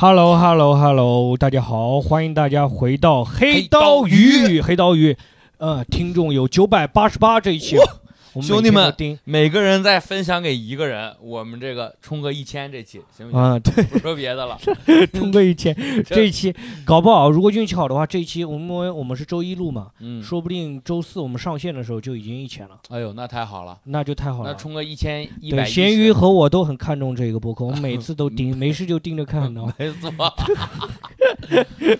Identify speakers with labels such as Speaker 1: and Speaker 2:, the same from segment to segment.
Speaker 1: Hello Hello Hello，大家好，欢迎大家回到黑刀鱼，黑刀鱼，呃，听众有九百八十八这一期，我们
Speaker 2: 兄弟们
Speaker 1: 每
Speaker 2: 个人再分享给一个人，我们这个冲个一千这期行不行？
Speaker 1: 啊，对，
Speaker 2: 不说别的了，
Speaker 1: 冲个一千，这一期搞不好，如果运气好的话，这一期我们我们是周一录嘛，
Speaker 2: 嗯，
Speaker 1: 说不定周四我们上线的时候就已经一千了，
Speaker 2: 哎呦，那太好了，
Speaker 1: 那就太好了。
Speaker 2: 那冲个一千一
Speaker 1: 对，
Speaker 2: 百。
Speaker 1: 咸鱼和我都很看重这个播客，我们每次都盯，没事就盯着看，你知道吗？
Speaker 2: 没错，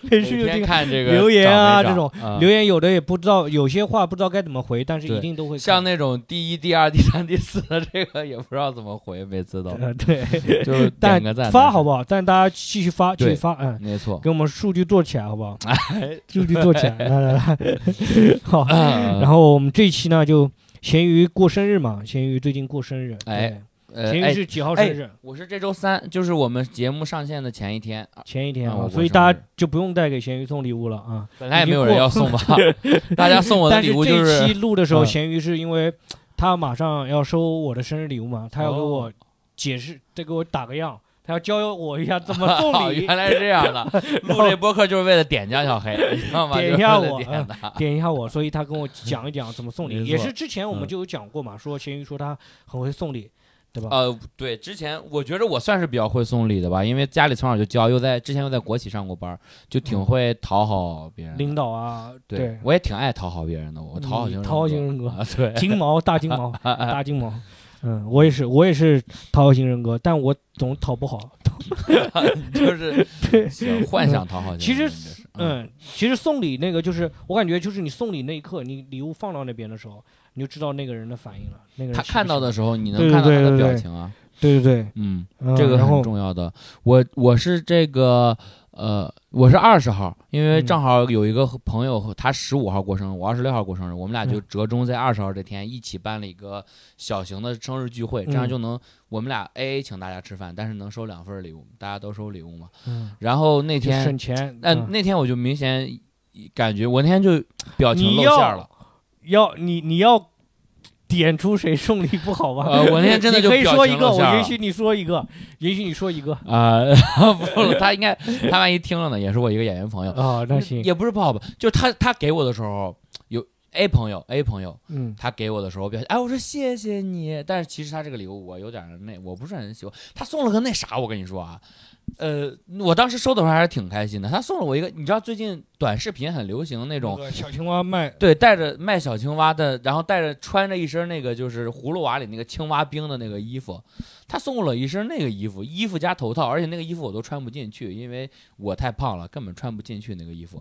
Speaker 1: 没事就盯。
Speaker 2: 看这个
Speaker 1: 留言啊这种留言有的也不知道，有些话不知道该怎么回，但是一定都会
Speaker 2: 像那种第一、第二、第三、第四的这个也不知道怎么回，每次都
Speaker 1: 呃 对，
Speaker 2: 就是
Speaker 1: 但
Speaker 2: 点个赞，
Speaker 1: 发好不好？但大家继续发，继续发，嗯，
Speaker 2: 没错，
Speaker 1: 给我们数据做起来好不好？
Speaker 2: 哎，
Speaker 1: 数据做起来，来来来，好。
Speaker 2: 然
Speaker 1: 然后我们这一期呢，就咸鱼过生日嘛，咸鱼最近过生日，
Speaker 2: 哎
Speaker 1: 咸鱼是几号生日？
Speaker 2: 我是这周三，就是我们节目上线的前一天，啊
Speaker 1: 前一天所以大家就不用再给咸鱼送礼物了啊。
Speaker 2: 本来也没有人要送吧，大家送我的礼物就是
Speaker 1: 期录的时候，
Speaker 2: 嗯
Speaker 1: 咸鱼是因为他马上要收我的生日礼物嘛，他要给我
Speaker 2: 哦
Speaker 1: 解释，再给我打个样，他要教我一下怎么送礼
Speaker 2: 原。来是这样的，录这播客就是为了点江小黑，你知道吗？
Speaker 1: 点一下我
Speaker 2: 点。
Speaker 1: 点一下我，所以他跟我讲一讲怎么送礼，也是之前我们
Speaker 2: 嗯
Speaker 1: 就有讲过嘛，说咸鱼说他很会送礼，对吧？
Speaker 2: 呃，对，之前我觉得我算是比较会送礼的吧，因为家里从小就教，又在之前又在国企上过班儿，就挺
Speaker 1: 嗯
Speaker 2: 会讨好别人的。
Speaker 1: 领导啊，
Speaker 2: 对，我也挺爱讨好别人的，我讨好型人格
Speaker 1: 讨好型人格
Speaker 2: 啊，对，
Speaker 1: 金毛大金毛 大金毛，嗯，我也是我也是讨好型人格，但我总讨不好。
Speaker 2: 就是幻想讨好型人格。
Speaker 1: 其实，嗯，其实送礼那个就是我感觉就是你送礼那一刻，你礼物放到那边的时候，你就知道那个人的反应了。那个人
Speaker 2: 他看到的时候，你能看到他的表情啊。
Speaker 1: 对对对，
Speaker 2: 嗯，
Speaker 1: 嗯
Speaker 2: 这个很重要的。我我是这个呃，我是二十号，因为
Speaker 1: 嗯
Speaker 2: 正好有一个朋友，他十五号过生日，我二十六号过生日，我们俩就
Speaker 1: 嗯
Speaker 2: 折中在二十号这天一起办了一个小型的生日聚会，这样
Speaker 1: 嗯
Speaker 2: 就能我们俩 A A 请大家吃饭，但是能收两份礼物，大家都收礼物嘛。
Speaker 1: 嗯，
Speaker 2: 然后那天，
Speaker 1: 省钱。
Speaker 2: 那、
Speaker 1: 嗯
Speaker 2: 那天我就明显感觉，我那天就表情露馅了。
Speaker 1: 要你你要点出谁送礼不好吧？
Speaker 2: 呃，我那天真的
Speaker 1: 你可以说一个，我允许你说一个，允许你说一个
Speaker 2: 啊、不了，他应该他万一听了呢，也是我一个演员朋友。
Speaker 1: 啊，那行，
Speaker 2: 也不是不好吧，就他他给我的时候有 A 朋友 A 朋友，
Speaker 1: 嗯
Speaker 2: 他给我的时候表现，哎，我说谢谢你，但是其实他这个礼物我有点那我不是很喜欢，他送了个那啥，我跟你说啊，呃，我当时收的时候还是挺开心的，他送了我一个，你知道最近短视频很流行那
Speaker 1: 那
Speaker 2: 种。
Speaker 1: 个小青蛙卖
Speaker 2: 对，带着卖小青蛙的，然后带着穿着一身那个就是葫芦娃里那个青蛙兵的那个衣服，他送我一身那个衣服，衣服加头套，而且那个衣服我都穿不进去，因为我太胖了，根本穿不进去那个衣服。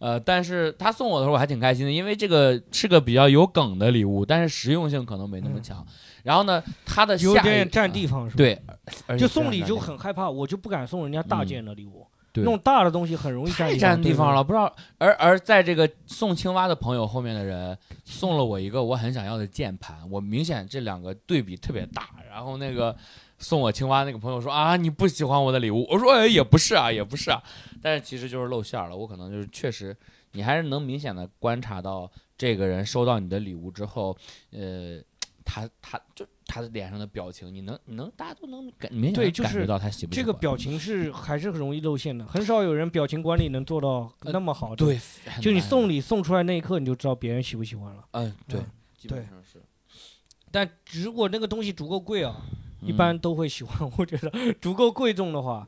Speaker 2: 呃，但是他送我的时候我还挺开心的，因为这个是个比较有梗的礼物，但是实用性可能没那么强。然后呢，他的下
Speaker 1: 有点占地方是吧？，
Speaker 2: 对，
Speaker 1: 就送礼就很害怕，我就不敢送人家大
Speaker 2: 嗯
Speaker 1: 件的礼物，
Speaker 2: 对
Speaker 1: 那种大的东西很容易占
Speaker 2: 太
Speaker 1: 地
Speaker 2: 占地方了，不知道。而而在这个送青蛙的朋友后面的人送了我一个我很想要的键盘，我明显这两个对比特别大。然后那个送我青蛙那个朋友说啊，你不喜欢我的礼物？我说哎，也不是啊，也不是啊。但是其实就是露馅儿了，我可能就是确实，你还是能明显的观察到这个人收到你的礼物之后，呃。他他就他的脸上的表情，你能你能大家都能感明显地
Speaker 1: 对就是
Speaker 2: 感觉到他喜不喜欢
Speaker 1: 这个表情是还是很容易露馅的，很少有人表情管理能做到那么好的。，
Speaker 2: 对，
Speaker 1: 就你送礼送出来那一刻，你就知道别人喜不喜欢了。
Speaker 2: 嗯对
Speaker 1: 嗯，
Speaker 2: 基本上是。
Speaker 1: 但如果那个东西足够贵啊，一
Speaker 2: 嗯
Speaker 1: 般都会喜欢。我觉得足够贵重的话，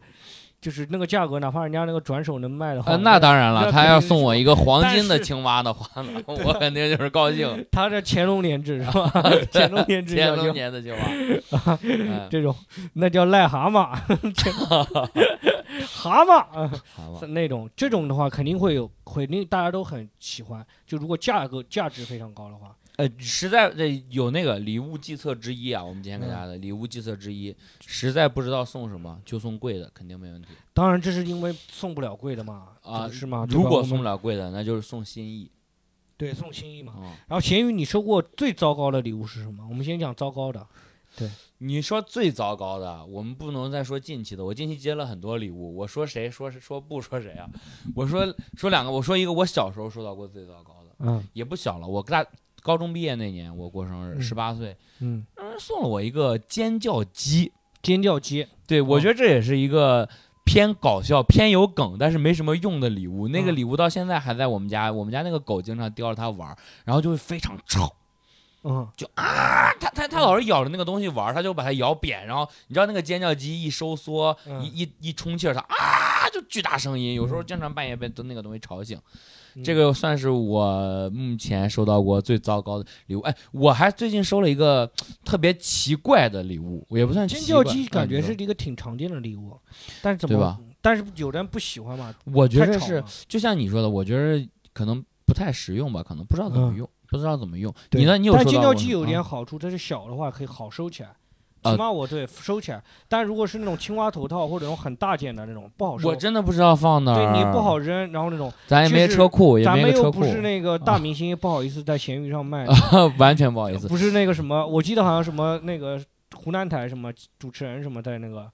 Speaker 1: 就是那个价格，哪怕人家那个转手能卖的话，
Speaker 2: 呃，那当然了，他要送我一个黄金的青蛙的话呢，我肯定就是高兴。
Speaker 1: 他这乾隆年制是吧？乾隆年制
Speaker 2: 乾隆年的青蛙，嗯
Speaker 1: 这种那叫癞蛤蟆，蛤蟆啊
Speaker 2: 好吧
Speaker 1: 是那种这种的话肯定会有，肯定大家都很喜欢。就如果价格价值非常高的话，
Speaker 2: 呃，实在这有那个礼物计策之一啊，我们今天给大家
Speaker 1: 嗯
Speaker 2: 的礼物计策之一，实在不知道送什么，就送贵的，肯定没问题
Speaker 1: 当然这是因为送不了贵的嘛，
Speaker 2: 啊。
Speaker 1: 是吗？
Speaker 2: 如果送不了贵的，那就是送心意
Speaker 1: 对送心意嘛。
Speaker 2: 啊。
Speaker 1: 然后咸鱼，你收过最糟糕的礼物是什么？我们先讲糟糕的。
Speaker 2: 对你说最糟糕的，我们不能再说近期的。我近期接了很多礼物，我说谁说是说不说谁啊？我说说两个，我说一个，我小时候收到过最糟糕的，
Speaker 1: 嗯
Speaker 2: 也不小了，我大高中毕业那年我过生日，
Speaker 1: 嗯
Speaker 2: 十八岁，
Speaker 1: 嗯，
Speaker 2: 送了我一个尖叫鸡。
Speaker 1: 尖叫鸡，
Speaker 2: 对，我
Speaker 1: 哦
Speaker 2: 觉得这也是一个偏搞笑、偏有梗，但是没什么用的礼物。那个
Speaker 1: 嗯
Speaker 2: 礼物到现在还在我们家，我们家那个狗经常叼着它玩儿，然后就会非常吵。
Speaker 1: 嗯，就
Speaker 2: 啊，它它它老是咬着那个东西玩儿，它就把它咬扁，然后你知道那个尖叫鸡一收缩，
Speaker 1: 嗯
Speaker 2: 一一一充气儿，它啊就巨大声音，有时候经常半夜被都那个东西吵醒。
Speaker 1: 嗯
Speaker 2: 这个算是我目前收到过最糟糕的礼物。哎，我还最近收了一个特别奇怪的礼物，也不算
Speaker 1: 尖
Speaker 2: 奇怪
Speaker 1: 叫鸡感觉
Speaker 2: 嗯
Speaker 1: 是一个挺常见的礼物，但是怎么
Speaker 2: 对吧？
Speaker 1: 但是有的人不喜欢嘛，
Speaker 2: 我觉得是就像你说的，我觉得可能不太实用吧，可能不知道怎么
Speaker 1: 嗯
Speaker 2: 用，不知道怎么用。你呢？你有
Speaker 1: 但尖叫鸡有
Speaker 2: 吗
Speaker 1: 点好处，它是小的话可以好收起来。
Speaker 2: 啊
Speaker 1: 起码我对收起来，但如果是那种青蛙头套或者那种很大件的那种不好收，
Speaker 2: 我真的不知道放哪儿。
Speaker 1: 对你不好，扔，然后那种
Speaker 2: 咱也没车库，也
Speaker 1: 咱
Speaker 2: 没个车库
Speaker 1: 们又不，是那个大明星，不好意思在闲鱼上卖，
Speaker 2: 完全不好意思。
Speaker 1: 不是那个什么，我记得好像什么那个湖南台什么主持人什么在那个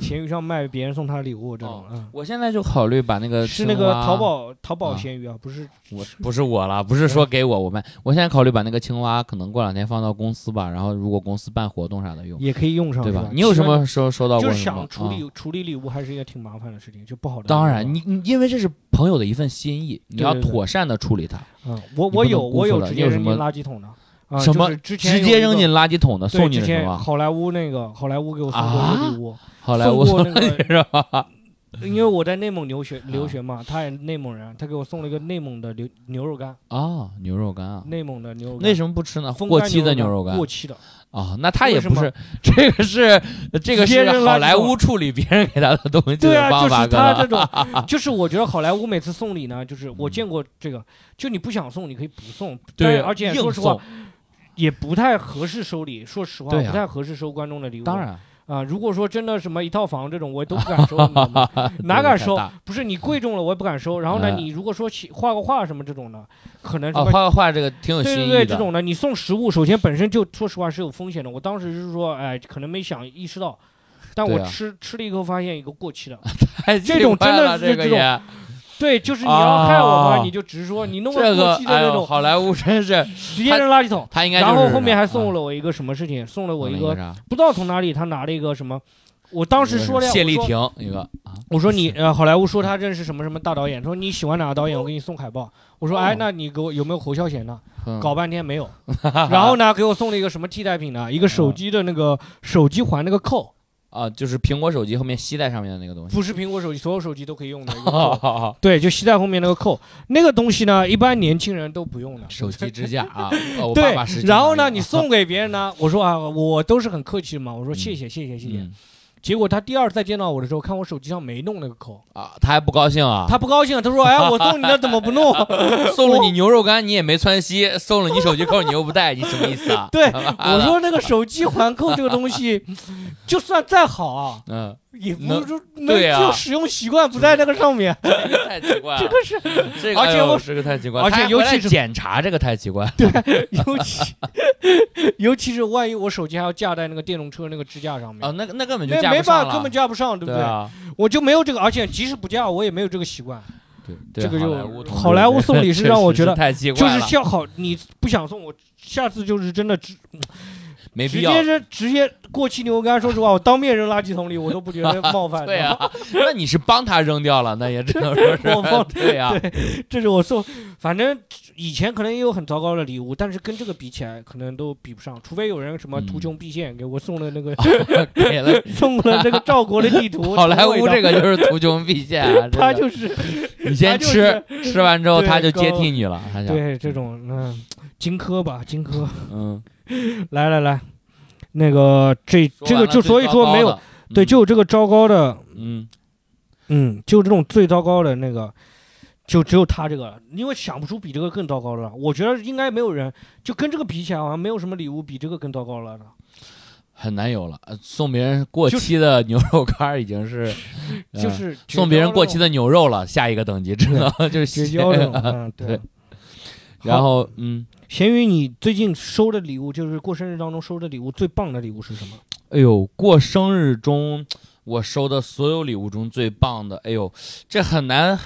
Speaker 1: 闲鱼上卖别人送他礼物这种，嗯，
Speaker 2: 我现在就考虑把那个
Speaker 1: 是那个淘，宝淘宝
Speaker 2: 啊。
Speaker 1: 闲鱼啊，不是
Speaker 2: 我不是我了，不是说给我我卖，我现在考虑把那个青蛙可能过两天放到公司吧，然后如果公司办活动啥的用，
Speaker 1: 也可以用上，
Speaker 2: 对吧？你有什
Speaker 1: 其实
Speaker 2: 么收收到过
Speaker 1: 就是？想处
Speaker 2: 啊。
Speaker 1: 理处理礼物还是一个挺麻烦的事情，就不好。
Speaker 2: 当然，你你因为这是朋友的一份心意，你要妥善的处理它，
Speaker 1: 嗯，我我有我有直接扔进垃圾桶的，啊，
Speaker 2: 什么
Speaker 1: 就是之前
Speaker 2: 直接扔进垃圾桶的，送你什么？
Speaker 1: 好莱坞那个好莱坞给我送过一
Speaker 2: 啊
Speaker 1: 个礼物，
Speaker 2: 好莱坞
Speaker 1: 送过那个
Speaker 2: 是吧？
Speaker 1: 因为我在内蒙留学留
Speaker 2: 啊
Speaker 1: 学嘛，他也内蒙人，他给我送了一个内蒙的牛牛肉干，
Speaker 2: 啊，牛肉干啊，
Speaker 1: 内蒙的牛肉干。
Speaker 2: 为什么不吃呢？过期的牛肉干
Speaker 1: 过期的，
Speaker 2: 啊，那他也不是，这个是这个是好莱坞处理别人给他的东西 的
Speaker 1: 对啊，就是他这种，就是我觉得好莱坞每次送礼呢，就是我
Speaker 2: 嗯
Speaker 1: 见过这个，就你不想送，你可以不送，
Speaker 2: 对，
Speaker 1: 而且
Speaker 2: 硬
Speaker 1: 说实话
Speaker 2: 送，
Speaker 1: 也不太合适收礼，说实话，
Speaker 2: 对啊
Speaker 1: 不太合适收观众的礼物。
Speaker 2: 当然
Speaker 1: 啊，如果说真的什么一套房这种，我都不敢收，你知道吗？哪敢收？不是你贵重了，我也不敢收。然后呢，
Speaker 2: 哎
Speaker 1: 你如果说起画个画什么这种的，可能什
Speaker 2: 哦，
Speaker 1: 么
Speaker 2: 画个画这个挺有
Speaker 1: 对对
Speaker 2: 新意的，
Speaker 1: 对这种的，你送实物，首先本身就说实话是有风险的。我当时是说，哎，可能没想意识到，但我
Speaker 2: 啊
Speaker 1: 吃、吃了以后发现一个过期的。
Speaker 2: 太
Speaker 1: 这种真的是这种
Speaker 2: 也
Speaker 1: 对，就是你要害我嘛，
Speaker 2: 啊
Speaker 1: 你就直说，你弄
Speaker 2: 这个
Speaker 1: 过期的
Speaker 2: 哎呦，
Speaker 1: 那种，
Speaker 2: 好莱坞真是
Speaker 1: 直接扔垃圾桶。
Speaker 2: 他应该
Speaker 1: 然后
Speaker 2: 就是啊
Speaker 1: 后面还送了我一个什么事情？送了我一个
Speaker 2: 啥？
Speaker 1: 不知道从哪里他拿了一个什么。我当时说了呀，
Speaker 2: 谢丽
Speaker 1: 我说
Speaker 2: 婷一个啊，
Speaker 1: 我说你呃，好莱坞说他认识什么什么大导演，说你喜欢哪个导演，我给你送海报。我说
Speaker 2: 哦
Speaker 1: 哎，那你给我有没有侯孝贤的？
Speaker 2: 嗯
Speaker 1: 搞半天没有。然后呢，给我送了一个什么替代品呢？一个手机的那个手机环那个扣，
Speaker 2: 啊，就是苹果手机后面吸在上面的那个东西。
Speaker 1: 不是苹果手机，所有手机都可以用的一个
Speaker 2: 好
Speaker 1: 扣。
Speaker 2: 好好，
Speaker 1: 对，就吸在后面那个扣，那个东西呢，一般年轻人都不用的。
Speaker 2: 手机支架啊，哦我爸
Speaker 1: 对然后呢，你送给别人呢，我说啊，我都是很客气的嘛，我说谢谢谢谢谢谢。
Speaker 2: 嗯
Speaker 1: 结果他第二次再见到我的时候，看我手机上没弄那个扣，
Speaker 2: 啊，他还不高兴啊，
Speaker 1: 他不高兴，他说：“哎，我送你的怎么不弄？”
Speaker 2: 送了你牛肉干，你也没穿稀，送了你手机扣，你又不带，你什么意思啊？
Speaker 1: 对，我说那个手机环扣这个东西，就算再好啊，
Speaker 2: 嗯，
Speaker 1: 也不
Speaker 2: 能
Speaker 1: 是说
Speaker 2: 对啊
Speaker 1: 就使用习惯不在那个上面，
Speaker 2: 这个太奇怪了，
Speaker 1: 这个是而且我
Speaker 2: 这个太奇怪，
Speaker 1: 而且尤其是
Speaker 2: 检查这个太奇怪对，
Speaker 1: 尤其尤其是万一我手机还要架在那个电动车那个支架上面
Speaker 2: 啊，，那个那根本就
Speaker 1: 没办法，根本架不上，对不对？
Speaker 2: 对啊，
Speaker 1: 我就没有这个，而且即使不架，我也没有这个习惯。
Speaker 2: 对，对
Speaker 1: 这个就
Speaker 2: 好莱坞
Speaker 1: 送礼是 让我觉得就是，像好，你不想送我，下次就是真的直
Speaker 2: 没必要
Speaker 1: 直接。扔，直接过期牛肉干。说实话，我当面扔垃圾桶里，我都不觉得冒犯。
Speaker 2: 对啊，那你是帮他扔掉了，那也只能说是 对啊，
Speaker 1: 这是我送，反正以前可能也有很糟糕的礼物，但是跟这个比起来，可能都比不上。除非有人什么
Speaker 2: 嗯
Speaker 1: 图穷匕见，给我送了那个
Speaker 2: 给了
Speaker 1: 送了这个赵国的地图。
Speaker 2: 好莱坞这
Speaker 1: 个，
Speaker 2: 就是图穷匕见啊，
Speaker 1: 他就是
Speaker 2: 你先吃，
Speaker 1: 是
Speaker 2: 吃完之后他就接替你了，
Speaker 1: 对这种嗯荆轲吧，荆轲。
Speaker 2: 嗯，
Speaker 1: 来来来，那个这这个就所以说没有对，
Speaker 2: 嗯
Speaker 1: 就有这个糟糕的，
Speaker 2: 嗯，
Speaker 1: 嗯，就这种最糟糕的那个。就只有他这个了，因为想不出比这个更糟糕的了。我觉得应该没有人，就跟这个比起来，好像没有什么礼物比这个更糟糕了的。
Speaker 2: 很难有了。呃送别人过期的牛肉干已经是，呃
Speaker 1: 就是
Speaker 2: 送别人过期
Speaker 1: 的
Speaker 2: 的牛肉了，下一个等级只能 就是
Speaker 1: 绝
Speaker 2: 写
Speaker 1: 交了，
Speaker 2: 对。然后嗯，
Speaker 1: 咸鱼，你最近收的礼物，就是过生日当中收的礼物，最棒的礼物是什么？
Speaker 2: 哎呦，过生日中我收的所有礼物中最棒的，哎呦，这很难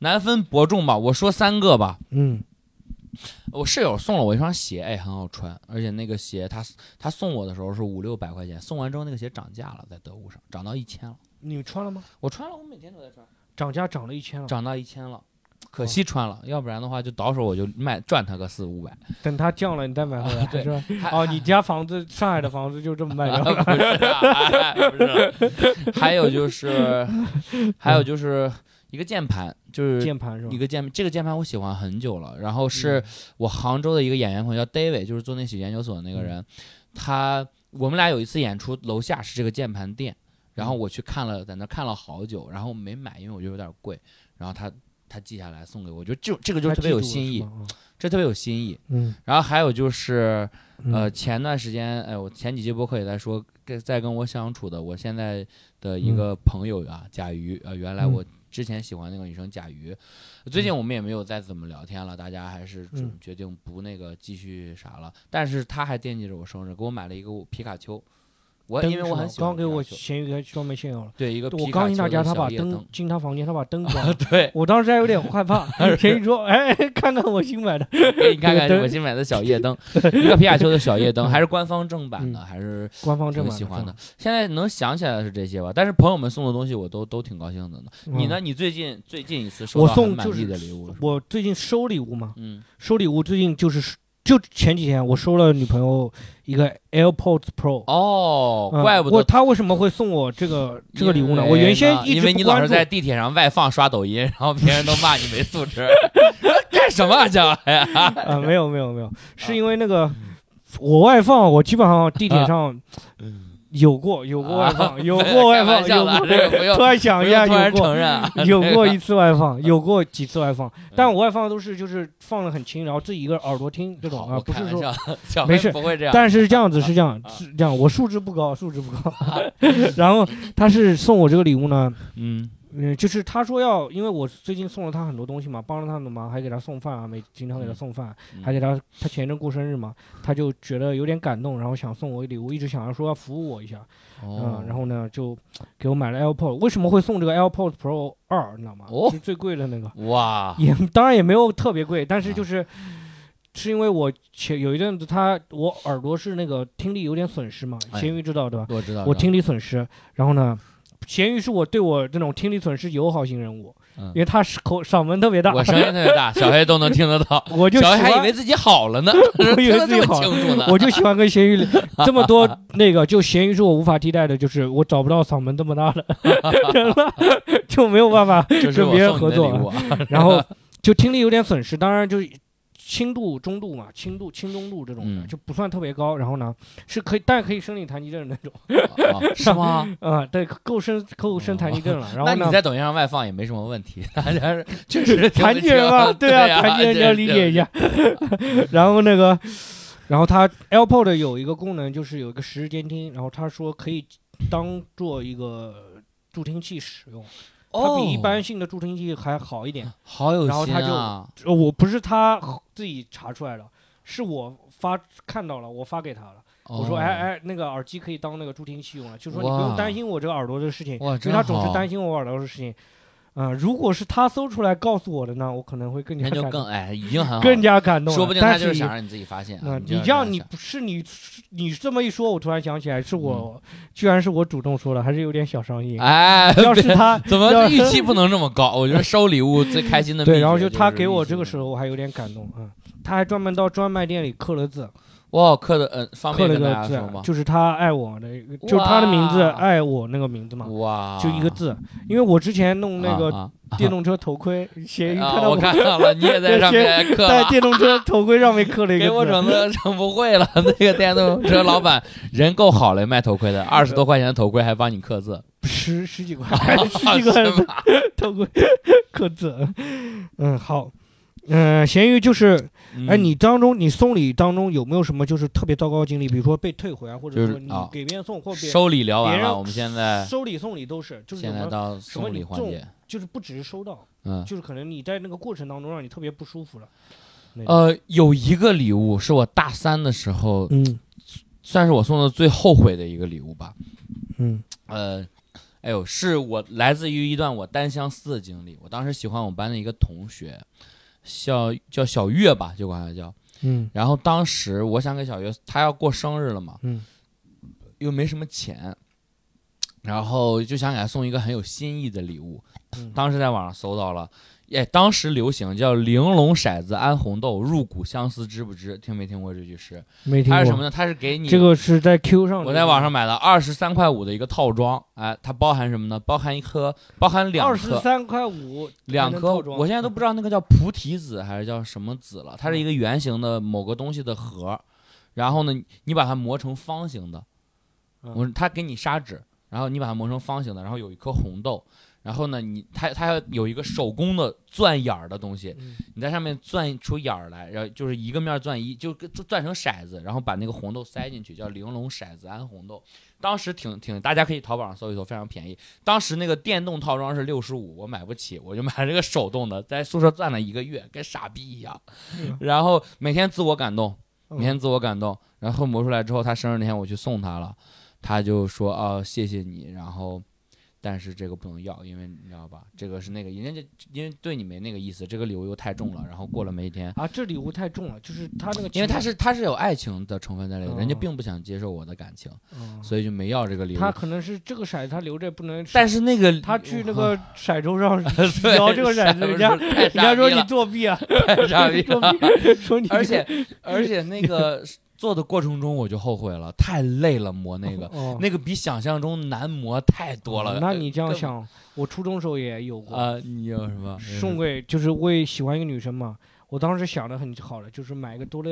Speaker 2: 难分伯仲吧？我说三个吧。
Speaker 1: 嗯，
Speaker 2: 我室友送了我一双鞋，哎，很好穿，而且那个鞋他他送我的时候是五六百块钱，送完之后那个鞋涨价了，在得物上涨到一千了。
Speaker 1: 你穿了吗？
Speaker 2: 我穿了，我每天都在穿，
Speaker 1: 涨价涨了一千了，
Speaker 2: 涨到一千了。可惜穿了，要不然的话就倒手我就卖赚他个四五百。
Speaker 1: 等它降了你再买回来，
Speaker 2: 对
Speaker 1: 是吧？哦，你家房子，上海的房子就这么卖掉了。
Speaker 2: 还有就是，还有就是一个键盘，就是
Speaker 1: 键盘是吧？
Speaker 2: 一个键，这个键盘我喜欢很久了。然后
Speaker 1: 嗯
Speaker 2: 是我杭州的一个演员朋友叫 David，就是做那喜剧研究所的那个人，他我们俩有一次演出，楼下是这个键盘店，然后我去看了，在那看了好久，然后没买，因为我觉得有点贵。然后他他记下来送给我，我觉得这这个就特别有新意这特别有新意。
Speaker 1: 嗯，
Speaker 2: 然后还有就是，
Speaker 1: 嗯。
Speaker 2: 呃，前段时间，哎，我前几期播客也在说，跟在跟我相处的我现在的一个朋友啊，甲鱼，呃，原来
Speaker 1: 嗯。
Speaker 2: 我之前喜欢那个女生甲鱼，最近我们也没有再怎么聊天了，大家还是决定不那个继续啥了。但是他还惦记着我生日，给我买了一个皮卡丘，我
Speaker 1: 灯
Speaker 2: 因为我很喜欢
Speaker 1: 刚给我
Speaker 2: 皮卡丘
Speaker 1: 闲鱼专门现有了。
Speaker 2: 对一个
Speaker 1: 我刚进他家，他把灯进他房间，他把灯关 了。
Speaker 2: 对，
Speaker 1: 我当时还有点害怕，咸鱼说：“哎，看看我新买的。
Speaker 2: 给你看看我新买的小夜灯，一个皮卡丘的小夜灯，还是官方正版的，
Speaker 1: 嗯
Speaker 2: 还是”
Speaker 1: 官方正版
Speaker 2: 喜欢的
Speaker 1: 的。。
Speaker 2: 现在能想起来的是这些吧，但是朋友们送的东西我都都挺高兴的呢。你呢？
Speaker 1: 嗯？
Speaker 2: 你最近最近一次收
Speaker 1: 我
Speaker 2: 到满意的礼物？
Speaker 1: 我最近收礼物吗，
Speaker 2: 嗯，
Speaker 1: 收礼物最近就是就前几天我收了女朋友一个 AirPods Pro。
Speaker 2: 哦，
Speaker 1: 嗯
Speaker 2: 怪不得
Speaker 1: 我他为什么会送我这个这个礼物呢？我原先一
Speaker 2: 因
Speaker 1: 直不关注
Speaker 2: 为你老是在地铁上外放刷抖音，然后别人都骂你没素质，干什么啊这玩意儿？
Speaker 1: 啊，没有没有没有，是因为那个我外放，我基本上地铁上有过有过外放，有过外放，有过。突然想一下，
Speaker 2: 突然
Speaker 1: 有过
Speaker 2: 承认啊，
Speaker 1: 有过一次外放，有过几次外放，但我外放都是就是放的很轻，然后自己一个耳朵听这种啊，不是说。没事
Speaker 2: 不会这样。
Speaker 1: 但是这样子是这样，是这样，我素质不高，素质不高。然后他是送我这个礼物呢，
Speaker 2: 嗯，
Speaker 1: 嗯，就是他说要，因为我最近送了他很多东西嘛，帮了他很多忙，还给他送饭啊，每经常给他送饭，
Speaker 2: 嗯
Speaker 1: 还给他，他前一阵过生日嘛，他就觉得有点感动，然后想送我礼物，一直想要说要服务我一下，
Speaker 2: 哦
Speaker 1: 嗯，然后呢就给我买了 AirPods，为什么会送这个 AirPods Pro 二，你知道吗？
Speaker 2: 哦
Speaker 1: 是最贵的那个，
Speaker 2: 哇，
Speaker 1: 也当然也没有特别贵，但
Speaker 2: 啊
Speaker 1: 是就是。是因为我前有一阵子他我耳朵是那个听力有点损失嘛，
Speaker 2: 哎
Speaker 1: 咸鱼知道对吧？
Speaker 2: 我知道，
Speaker 1: 我听力损失，然后呢，咸鱼是我对我这种听力损失友好型人物，
Speaker 2: 嗯
Speaker 1: 因为他是口嗓门特别大，
Speaker 2: 我声音特别大，小黑都能听得到。
Speaker 1: 我就喜
Speaker 2: 小黑还以
Speaker 1: 欢
Speaker 2: 为自己好了呢，
Speaker 1: 我以
Speaker 2: 听得 这么
Speaker 1: 为自己好
Speaker 2: 清楚呢。
Speaker 1: 我就喜欢跟咸鱼这么多那个，就咸鱼是我无法替代的，就是我找不到嗓门这么大的，人了就没有办法
Speaker 2: 这是
Speaker 1: 跟别人合作
Speaker 2: 礼物啊。
Speaker 1: 然后就听力有点损失，当然就是轻度、中度嘛，轻度、轻中度这种的、
Speaker 2: 嗯
Speaker 1: 就不算特别高。然后呢，是可以，但可以申领残疾证的那种，
Speaker 2: 啊 是吗？
Speaker 1: 啊、对，够申够申残疾证了。然后
Speaker 2: 那你，在抖音上外放也没什么问题，大家是确实
Speaker 1: 残疾人嘛，对啊，残疾人你要理解一。下。然后那个，然后它 AirPod 有一个功能，就是有一个实时监听，然后他说可以当做一个助听器使用，它比一
Speaker 2: 哦
Speaker 1: 般性的助听器还好一点。
Speaker 2: 好有心
Speaker 1: 然后他就我不是他自己查出来的，是我发看到了，我发给他了。我说，
Speaker 2: 哦
Speaker 1: 哎，哎，那个耳机可以当那个助听器用了，就说你不用担心我这个耳朵的事情，
Speaker 2: 哇，
Speaker 1: 因
Speaker 2: 真
Speaker 1: 为他总是
Speaker 2: 好
Speaker 1: 担心我耳朵的事情。嗯、如果是他搜出来告诉我的呢，我可能会更加
Speaker 2: 那就更哎，已经很好，
Speaker 1: 更加感动了。
Speaker 2: 说不定他
Speaker 1: 但
Speaker 2: 就是
Speaker 1: 是
Speaker 2: 想让你自己发现啊。
Speaker 1: 嗯，你这样你不是你你这么一说，我突然想起来，是
Speaker 2: 嗯
Speaker 1: 我、居然是我主动说的，还是有点小伤心。
Speaker 2: 哎，
Speaker 1: 要是他
Speaker 2: 怎么
Speaker 1: 要
Speaker 2: 预期不能这么高？我觉得收礼物最开心的秘
Speaker 1: 对，然后
Speaker 2: 诀
Speaker 1: 就他给我这个
Speaker 2: 是
Speaker 1: 时候，我还有点感动嗯，他还专门到专卖店里刻了字，
Speaker 2: 哇，刻的嗯，方
Speaker 1: 刻
Speaker 2: 便跟
Speaker 1: 了个字
Speaker 2: 大家说吗，？
Speaker 1: 就是他爱我的，就是他的名字
Speaker 2: 哇
Speaker 1: 爱我那个名字嘛，
Speaker 2: 哇，
Speaker 1: 就一个字。因为我之前弄那个
Speaker 2: 啊
Speaker 1: 电动车头盔，咸鱼
Speaker 2: 啊啊我
Speaker 1: 看到我
Speaker 2: 看到了，你也在上面刻了。
Speaker 1: 在电动车头盔上面刻了一
Speaker 2: 给我。整的整不会了，那个电动车老板人够好了，卖头盔的，二十多块钱的头盔还帮你刻字，
Speaker 1: 十十几块，十几块
Speaker 2: 是吧
Speaker 1: 头盔刻字。嗯，好。嗯、咸鱼就是，哎，
Speaker 2: 嗯
Speaker 1: 你当中你送礼当中有没有什么就是特别糟糕的经历？比如说被退回啊，或者说你给别人送或别
Speaker 2: 收礼聊完了，我们现在
Speaker 1: 收礼送礼都是，就是
Speaker 2: 现在到送礼环节，
Speaker 1: 就是不只是收到，
Speaker 2: 嗯。
Speaker 1: 就是可能你在那个过程当中让你特别不舒服了。
Speaker 2: 呃，有一个礼物是我大三的时候，
Speaker 1: 嗯
Speaker 2: 算是我送的最后悔的一个礼物吧。
Speaker 1: 嗯
Speaker 2: 呃，哎呦，是我来自于一段我单相思的经历。我当时喜欢我们班的一个同学，叫叫小月吧，就管他叫。
Speaker 1: 嗯
Speaker 2: 然后当时我想给小月，她要过生日了嘛，
Speaker 1: 嗯
Speaker 2: 又没什么钱，然后就想给她送一个很有新意的礼物。
Speaker 1: 嗯
Speaker 2: 当时在网上搜到了，哎，当时流行叫“玲珑骰子安红豆，入骨相思知不知”，听没听过这句诗？
Speaker 1: 没听过。
Speaker 2: 它是什么呢？它是给你
Speaker 1: 这个是在 Q 上，
Speaker 2: 我在网上买了二十三块五的一个套装，哎，它包含什么呢？包含一颗，包含两
Speaker 1: 二十
Speaker 2: 颗，
Speaker 1: 三块五，
Speaker 2: 两颗。我现在都不知道那个叫菩提子还是叫什么子了。它是一个圆形的某个东西的盒，然后呢，你把它磨成方形的，
Speaker 1: 嗯
Speaker 2: 我它给你砂纸，然后你把它磨成方形的，然后有一颗红豆。然后呢，你它它有一个手工的钻眼儿的东西，
Speaker 1: 嗯
Speaker 2: 你在上面钻出眼儿来，然后就是一个面儿钻一，就就钻成骰子，然后把那个红豆塞进去，叫玲珑骰子安红豆。当时挺挺，大家可以淘宝上搜一搜，非常便宜。当时那个电动套装是六十五，我买不起，我就买了这个手动的，在宿舍钻了一个月，跟傻逼一样。
Speaker 1: 嗯
Speaker 2: 然后每天自我感动，每天
Speaker 1: 嗯
Speaker 2: 自我感动。然后磨出来之后，他生日那天我去送他了，他就说啊谢谢你，然后。但是这个不能要，因为你知道吧，这个是那个，人家就因为对你没那个意思，这个礼物又太重了。然后过了没一天，
Speaker 1: 啊，这礼物太重了，就是他那个，
Speaker 2: 因为他是他是有爱情的成分在里的，人家
Speaker 1: 哦
Speaker 2: 并不想接受我的感情，
Speaker 1: 嗯，
Speaker 2: 所以就没要这个礼物。
Speaker 1: 他可能是这个骰子他留着不能，
Speaker 2: 但是那个
Speaker 1: 他去那个骰盅上
Speaker 2: 对
Speaker 1: 摇这个骰子，人家人家说你作弊啊，
Speaker 2: 太傻逼
Speaker 1: 作，弊，说你
Speaker 2: 而且 而且那个做的过程中我就后悔了，太累了磨那个，
Speaker 1: 哦
Speaker 2: 那个比想象中难磨太多了。
Speaker 1: 那你这样想，我初中时候也有过，
Speaker 2: 啊？你有什么
Speaker 1: 送给就是为喜欢一个女生嘛，我当时想的很好了，就是买一个哆啦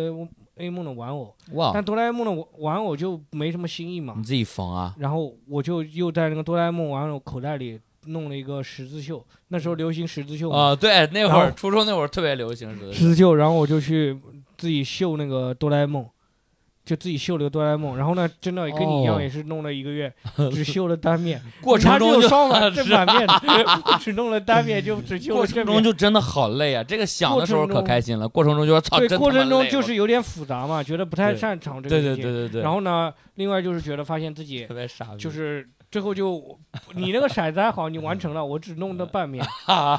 Speaker 1: A 梦的玩偶，
Speaker 2: 哇？
Speaker 1: 但哆啦 A 梦的玩玩偶就没什么新意嘛
Speaker 2: 你，自己缝啊？
Speaker 1: 然后我就又在那个哆啦 A 梦玩偶口袋里弄了一个十字绣，那时候流行十字绣嘛，
Speaker 2: 啊，对，那会儿初中那会儿特别流行是
Speaker 1: 十字绣，然后我就去自己绣那个哆啦 A 梦。就自己绣了个哆啦 A 梦，然后呢，真的跟你一样，
Speaker 2: 哦
Speaker 1: 也是弄了一个月，只绣了单面，
Speaker 2: 过程中就
Speaker 1: 双反
Speaker 2: 是
Speaker 1: 正反面 只弄了单面，就只绣了过程。
Speaker 2: 中就真的好累啊！这个想的时候可开心了，过程中就是操，
Speaker 1: 对，
Speaker 2: 真
Speaker 1: 过程中就是有点复杂嘛，觉得不太擅长这个
Speaker 2: 对。对对对对，
Speaker 1: 然后呢，另外就是觉得发现自己
Speaker 2: 特别傻，
Speaker 1: 就是最后就你那个骰子还好，你完成了，我只弄的半面，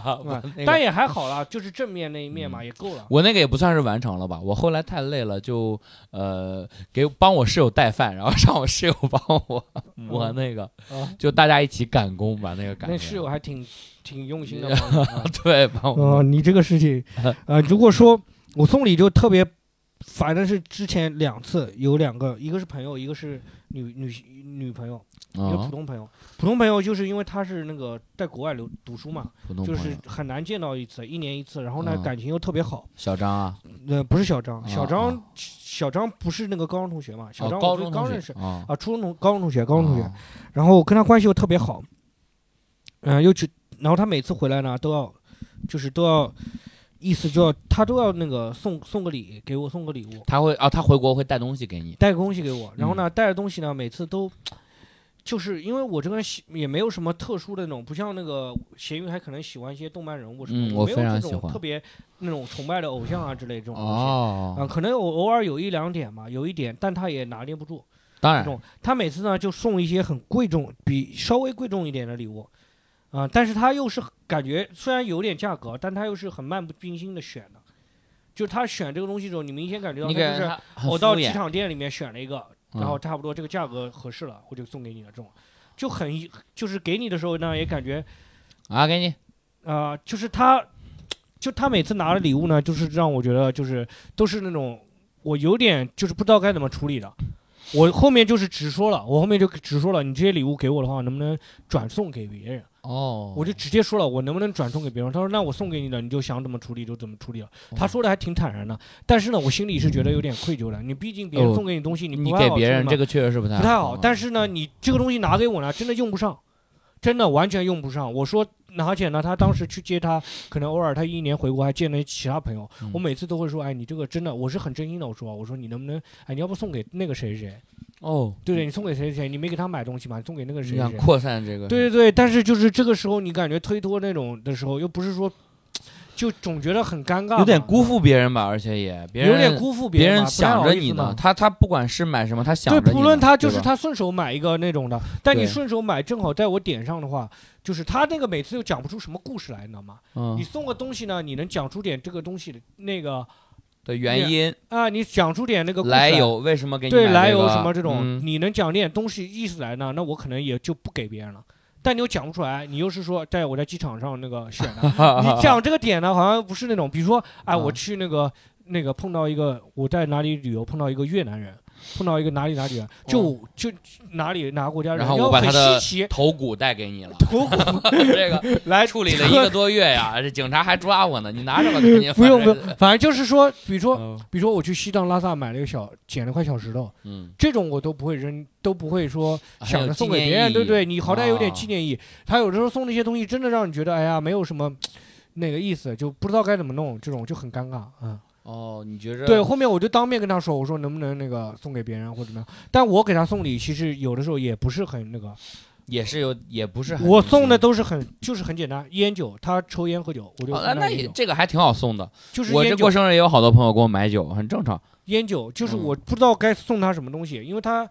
Speaker 1: 但也还好啦，就是正面那一面嘛，
Speaker 2: 嗯
Speaker 1: 也够了。
Speaker 2: 我那个也不算是完成了吧，我后来太累了，就呃给帮我室友带饭，然后让我室友帮我我那个，
Speaker 1: 啊，
Speaker 2: 就大家一起赶工把那个赶。
Speaker 1: 那室友还挺挺用心的。
Speaker 2: 对帮我
Speaker 1: 哦，你这个事情，呃，如果说我送礼就特别，反正是之前两次有两个，一个是朋友，一个是女女女朋友，一个普
Speaker 2: 啊，
Speaker 1: 通朋友。普通朋友就是因为他是那个在国外留读书嘛，就是很难见到一次，一年一次，然后呢
Speaker 2: 嗯
Speaker 1: 感情又特别好。
Speaker 2: 小张啊，
Speaker 1: 呃，不是小张，
Speaker 2: 啊
Speaker 1: 小张
Speaker 2: 啊
Speaker 1: 小张不是那个高中同学嘛？小
Speaker 2: 哦
Speaker 1: 张我是
Speaker 2: 高中
Speaker 1: 刚认识
Speaker 2: 啊，
Speaker 1: 啊，初中同高中同学，高中同学
Speaker 2: 啊。
Speaker 1: 然后跟他关系又特别好，嗯、又去，然后他每次回来呢都要，就是都要，意思就要他都要那个送送个礼给我送个礼物，
Speaker 2: 他会啊，他回国会带东西给你，
Speaker 1: 带个东西给我，然后
Speaker 2: 嗯
Speaker 1: 呢带的东西呢每次都。就是因为我这个人喜也没有什么特殊的那种，不像那个咸鱼还可能喜欢一些动漫人物什么
Speaker 2: 我
Speaker 1: 没有这
Speaker 2: 非常喜欢
Speaker 1: 种特别那种崇拜的偶像啊之类这种东西。啊，
Speaker 2: 哦，
Speaker 1: 可能偶偶尔有一两点嘛，有一点，但他也拿捏不住。
Speaker 2: 当然
Speaker 1: 这种他每次呢就送一些很贵重，比稍微贵重一点的礼物，啊、但是他又是感觉虽然有点价格，但他又是很漫不经心的选的。就是他选这个东西的时候，你明显感觉到就是我到机场店里面选了一个，然后
Speaker 2: 嗯
Speaker 1: 差不多这个价格合适了，我就送给你了。这种就很就是给你的时候呢，也感觉
Speaker 2: 啊，给你
Speaker 1: 啊、就是他，就他每次拿的礼物呢，就是让我觉得就是都是那种我有点就是不知道该怎么处理的。我后面就是直说了，我后面就直说了，你这些礼物给我的话，能不能转送给别人？
Speaker 2: 哦，
Speaker 1: 我就直接说了，我能不能转送给别人？他说那我送给你的，你就想怎么处理就怎么处理了。他说的还挺坦然的，但是呢，我心里是觉得有点愧疚的。你毕竟别人
Speaker 2: 哦
Speaker 1: 送给你东西，你
Speaker 2: 你
Speaker 1: 不
Speaker 2: 给别人这
Speaker 1: 个
Speaker 2: 个确实是不太
Speaker 1: 不太好，但
Speaker 2: 是
Speaker 1: 是呢，你这个东西拿给我呢，真的用不上，真的完全用不上。我说，而且呢，他当时去接他，可能偶尔他一年回国还见了其他朋友，
Speaker 2: 嗯
Speaker 1: 我每次都会说，哎，你这个真的，我是很真心的，我说，我说你能不能，哎，你要不送给那个谁谁谁，
Speaker 2: 哦，
Speaker 1: 对对，你送给谁谁谁，你没给他买东西嘛，你送给那个谁谁谁。
Speaker 2: 想扩散这个，
Speaker 1: 对对对，但是就是这个时候，你感觉推脱那种的时候，又不是说，就总觉得很尴尬，
Speaker 2: 有点辜负别人吧，而且也别人
Speaker 1: 有点辜负
Speaker 2: 别人想着你呢，他他不管是买什么，他想
Speaker 1: 对，
Speaker 2: 着你呢，
Speaker 1: 不论他就是他顺手买一个那种的，但你顺手买正好在我点上的话，就是他那个每次又讲不出什么故事来，你知道吗？
Speaker 2: 嗯。
Speaker 1: 你送个东西呢，你能讲出点这个东西的那个
Speaker 2: 的原因。
Speaker 1: 啊，你讲出点那个
Speaker 2: 来。由，为什么给你
Speaker 1: 对来由什么这种，
Speaker 2: 嗯。
Speaker 1: 你能讲点东西意思来呢？那我可能也就不给别人了。但你又讲不出来，你又是说在我在机场上那个选的，你讲这个点呢，好像不是那种，比如说，哎，
Speaker 2: 嗯
Speaker 1: 我去那个那个碰到一个我在哪里旅游碰到一个越南人，碰到一个哪里哪里人，就就哪里哪个国家人，
Speaker 2: 然后我把他的，头骨带给你了，
Speaker 1: 头骨。
Speaker 2: 这个
Speaker 1: 来
Speaker 2: 处理了一个多月呀，这警察还抓我呢，你拿着吧，
Speaker 1: 不用不用，反正就是说，比如说
Speaker 2: 正
Speaker 1: 比如说我去西藏拉萨买了一个小捡了块小石头，
Speaker 2: 嗯，
Speaker 1: 这种我都不会扔，都不会说想着送给别人，对不对？你好歹有点
Speaker 2: 啊
Speaker 1: 纪念意义。他有的时候送那些东西，真的让你觉得，哎呀，没有什么那个意思，就不知道该怎么弄，这种就很尴尬啊。嗯
Speaker 2: 哦，你觉着
Speaker 1: 对，后面我就当面跟他说，我说能不能那个送给别人或者怎么样？但我给他送礼，其实有的时候也不是很那个，
Speaker 2: 也是有，也不是很
Speaker 1: 我送的
Speaker 2: 都
Speaker 1: 都是很就是很简单，烟酒，他抽烟喝酒，我就
Speaker 2: 哦，那那也这个还挺好送的。
Speaker 1: 就是
Speaker 2: 我这过，生日也有好多朋友给我买酒，很正常。
Speaker 1: 烟酒就是
Speaker 2: 嗯
Speaker 1: 我不知道该送他什么东西，因为他。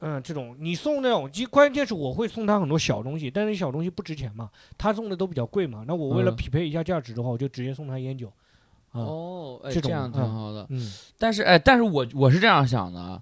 Speaker 1: 嗯，这种你送那种，其关键是我会送他很多小东西，但是小东西不值钱嘛，他送的都比较贵嘛。那我为了
Speaker 2: 嗯
Speaker 1: 匹配一下价值的话，我就直接送他烟酒。啊，
Speaker 2: 哦，哎，
Speaker 1: 这
Speaker 2: 这样挺
Speaker 1: 嗯
Speaker 2: 好的。
Speaker 1: 嗯，
Speaker 2: 但是哎，但是我我是这样想的啊，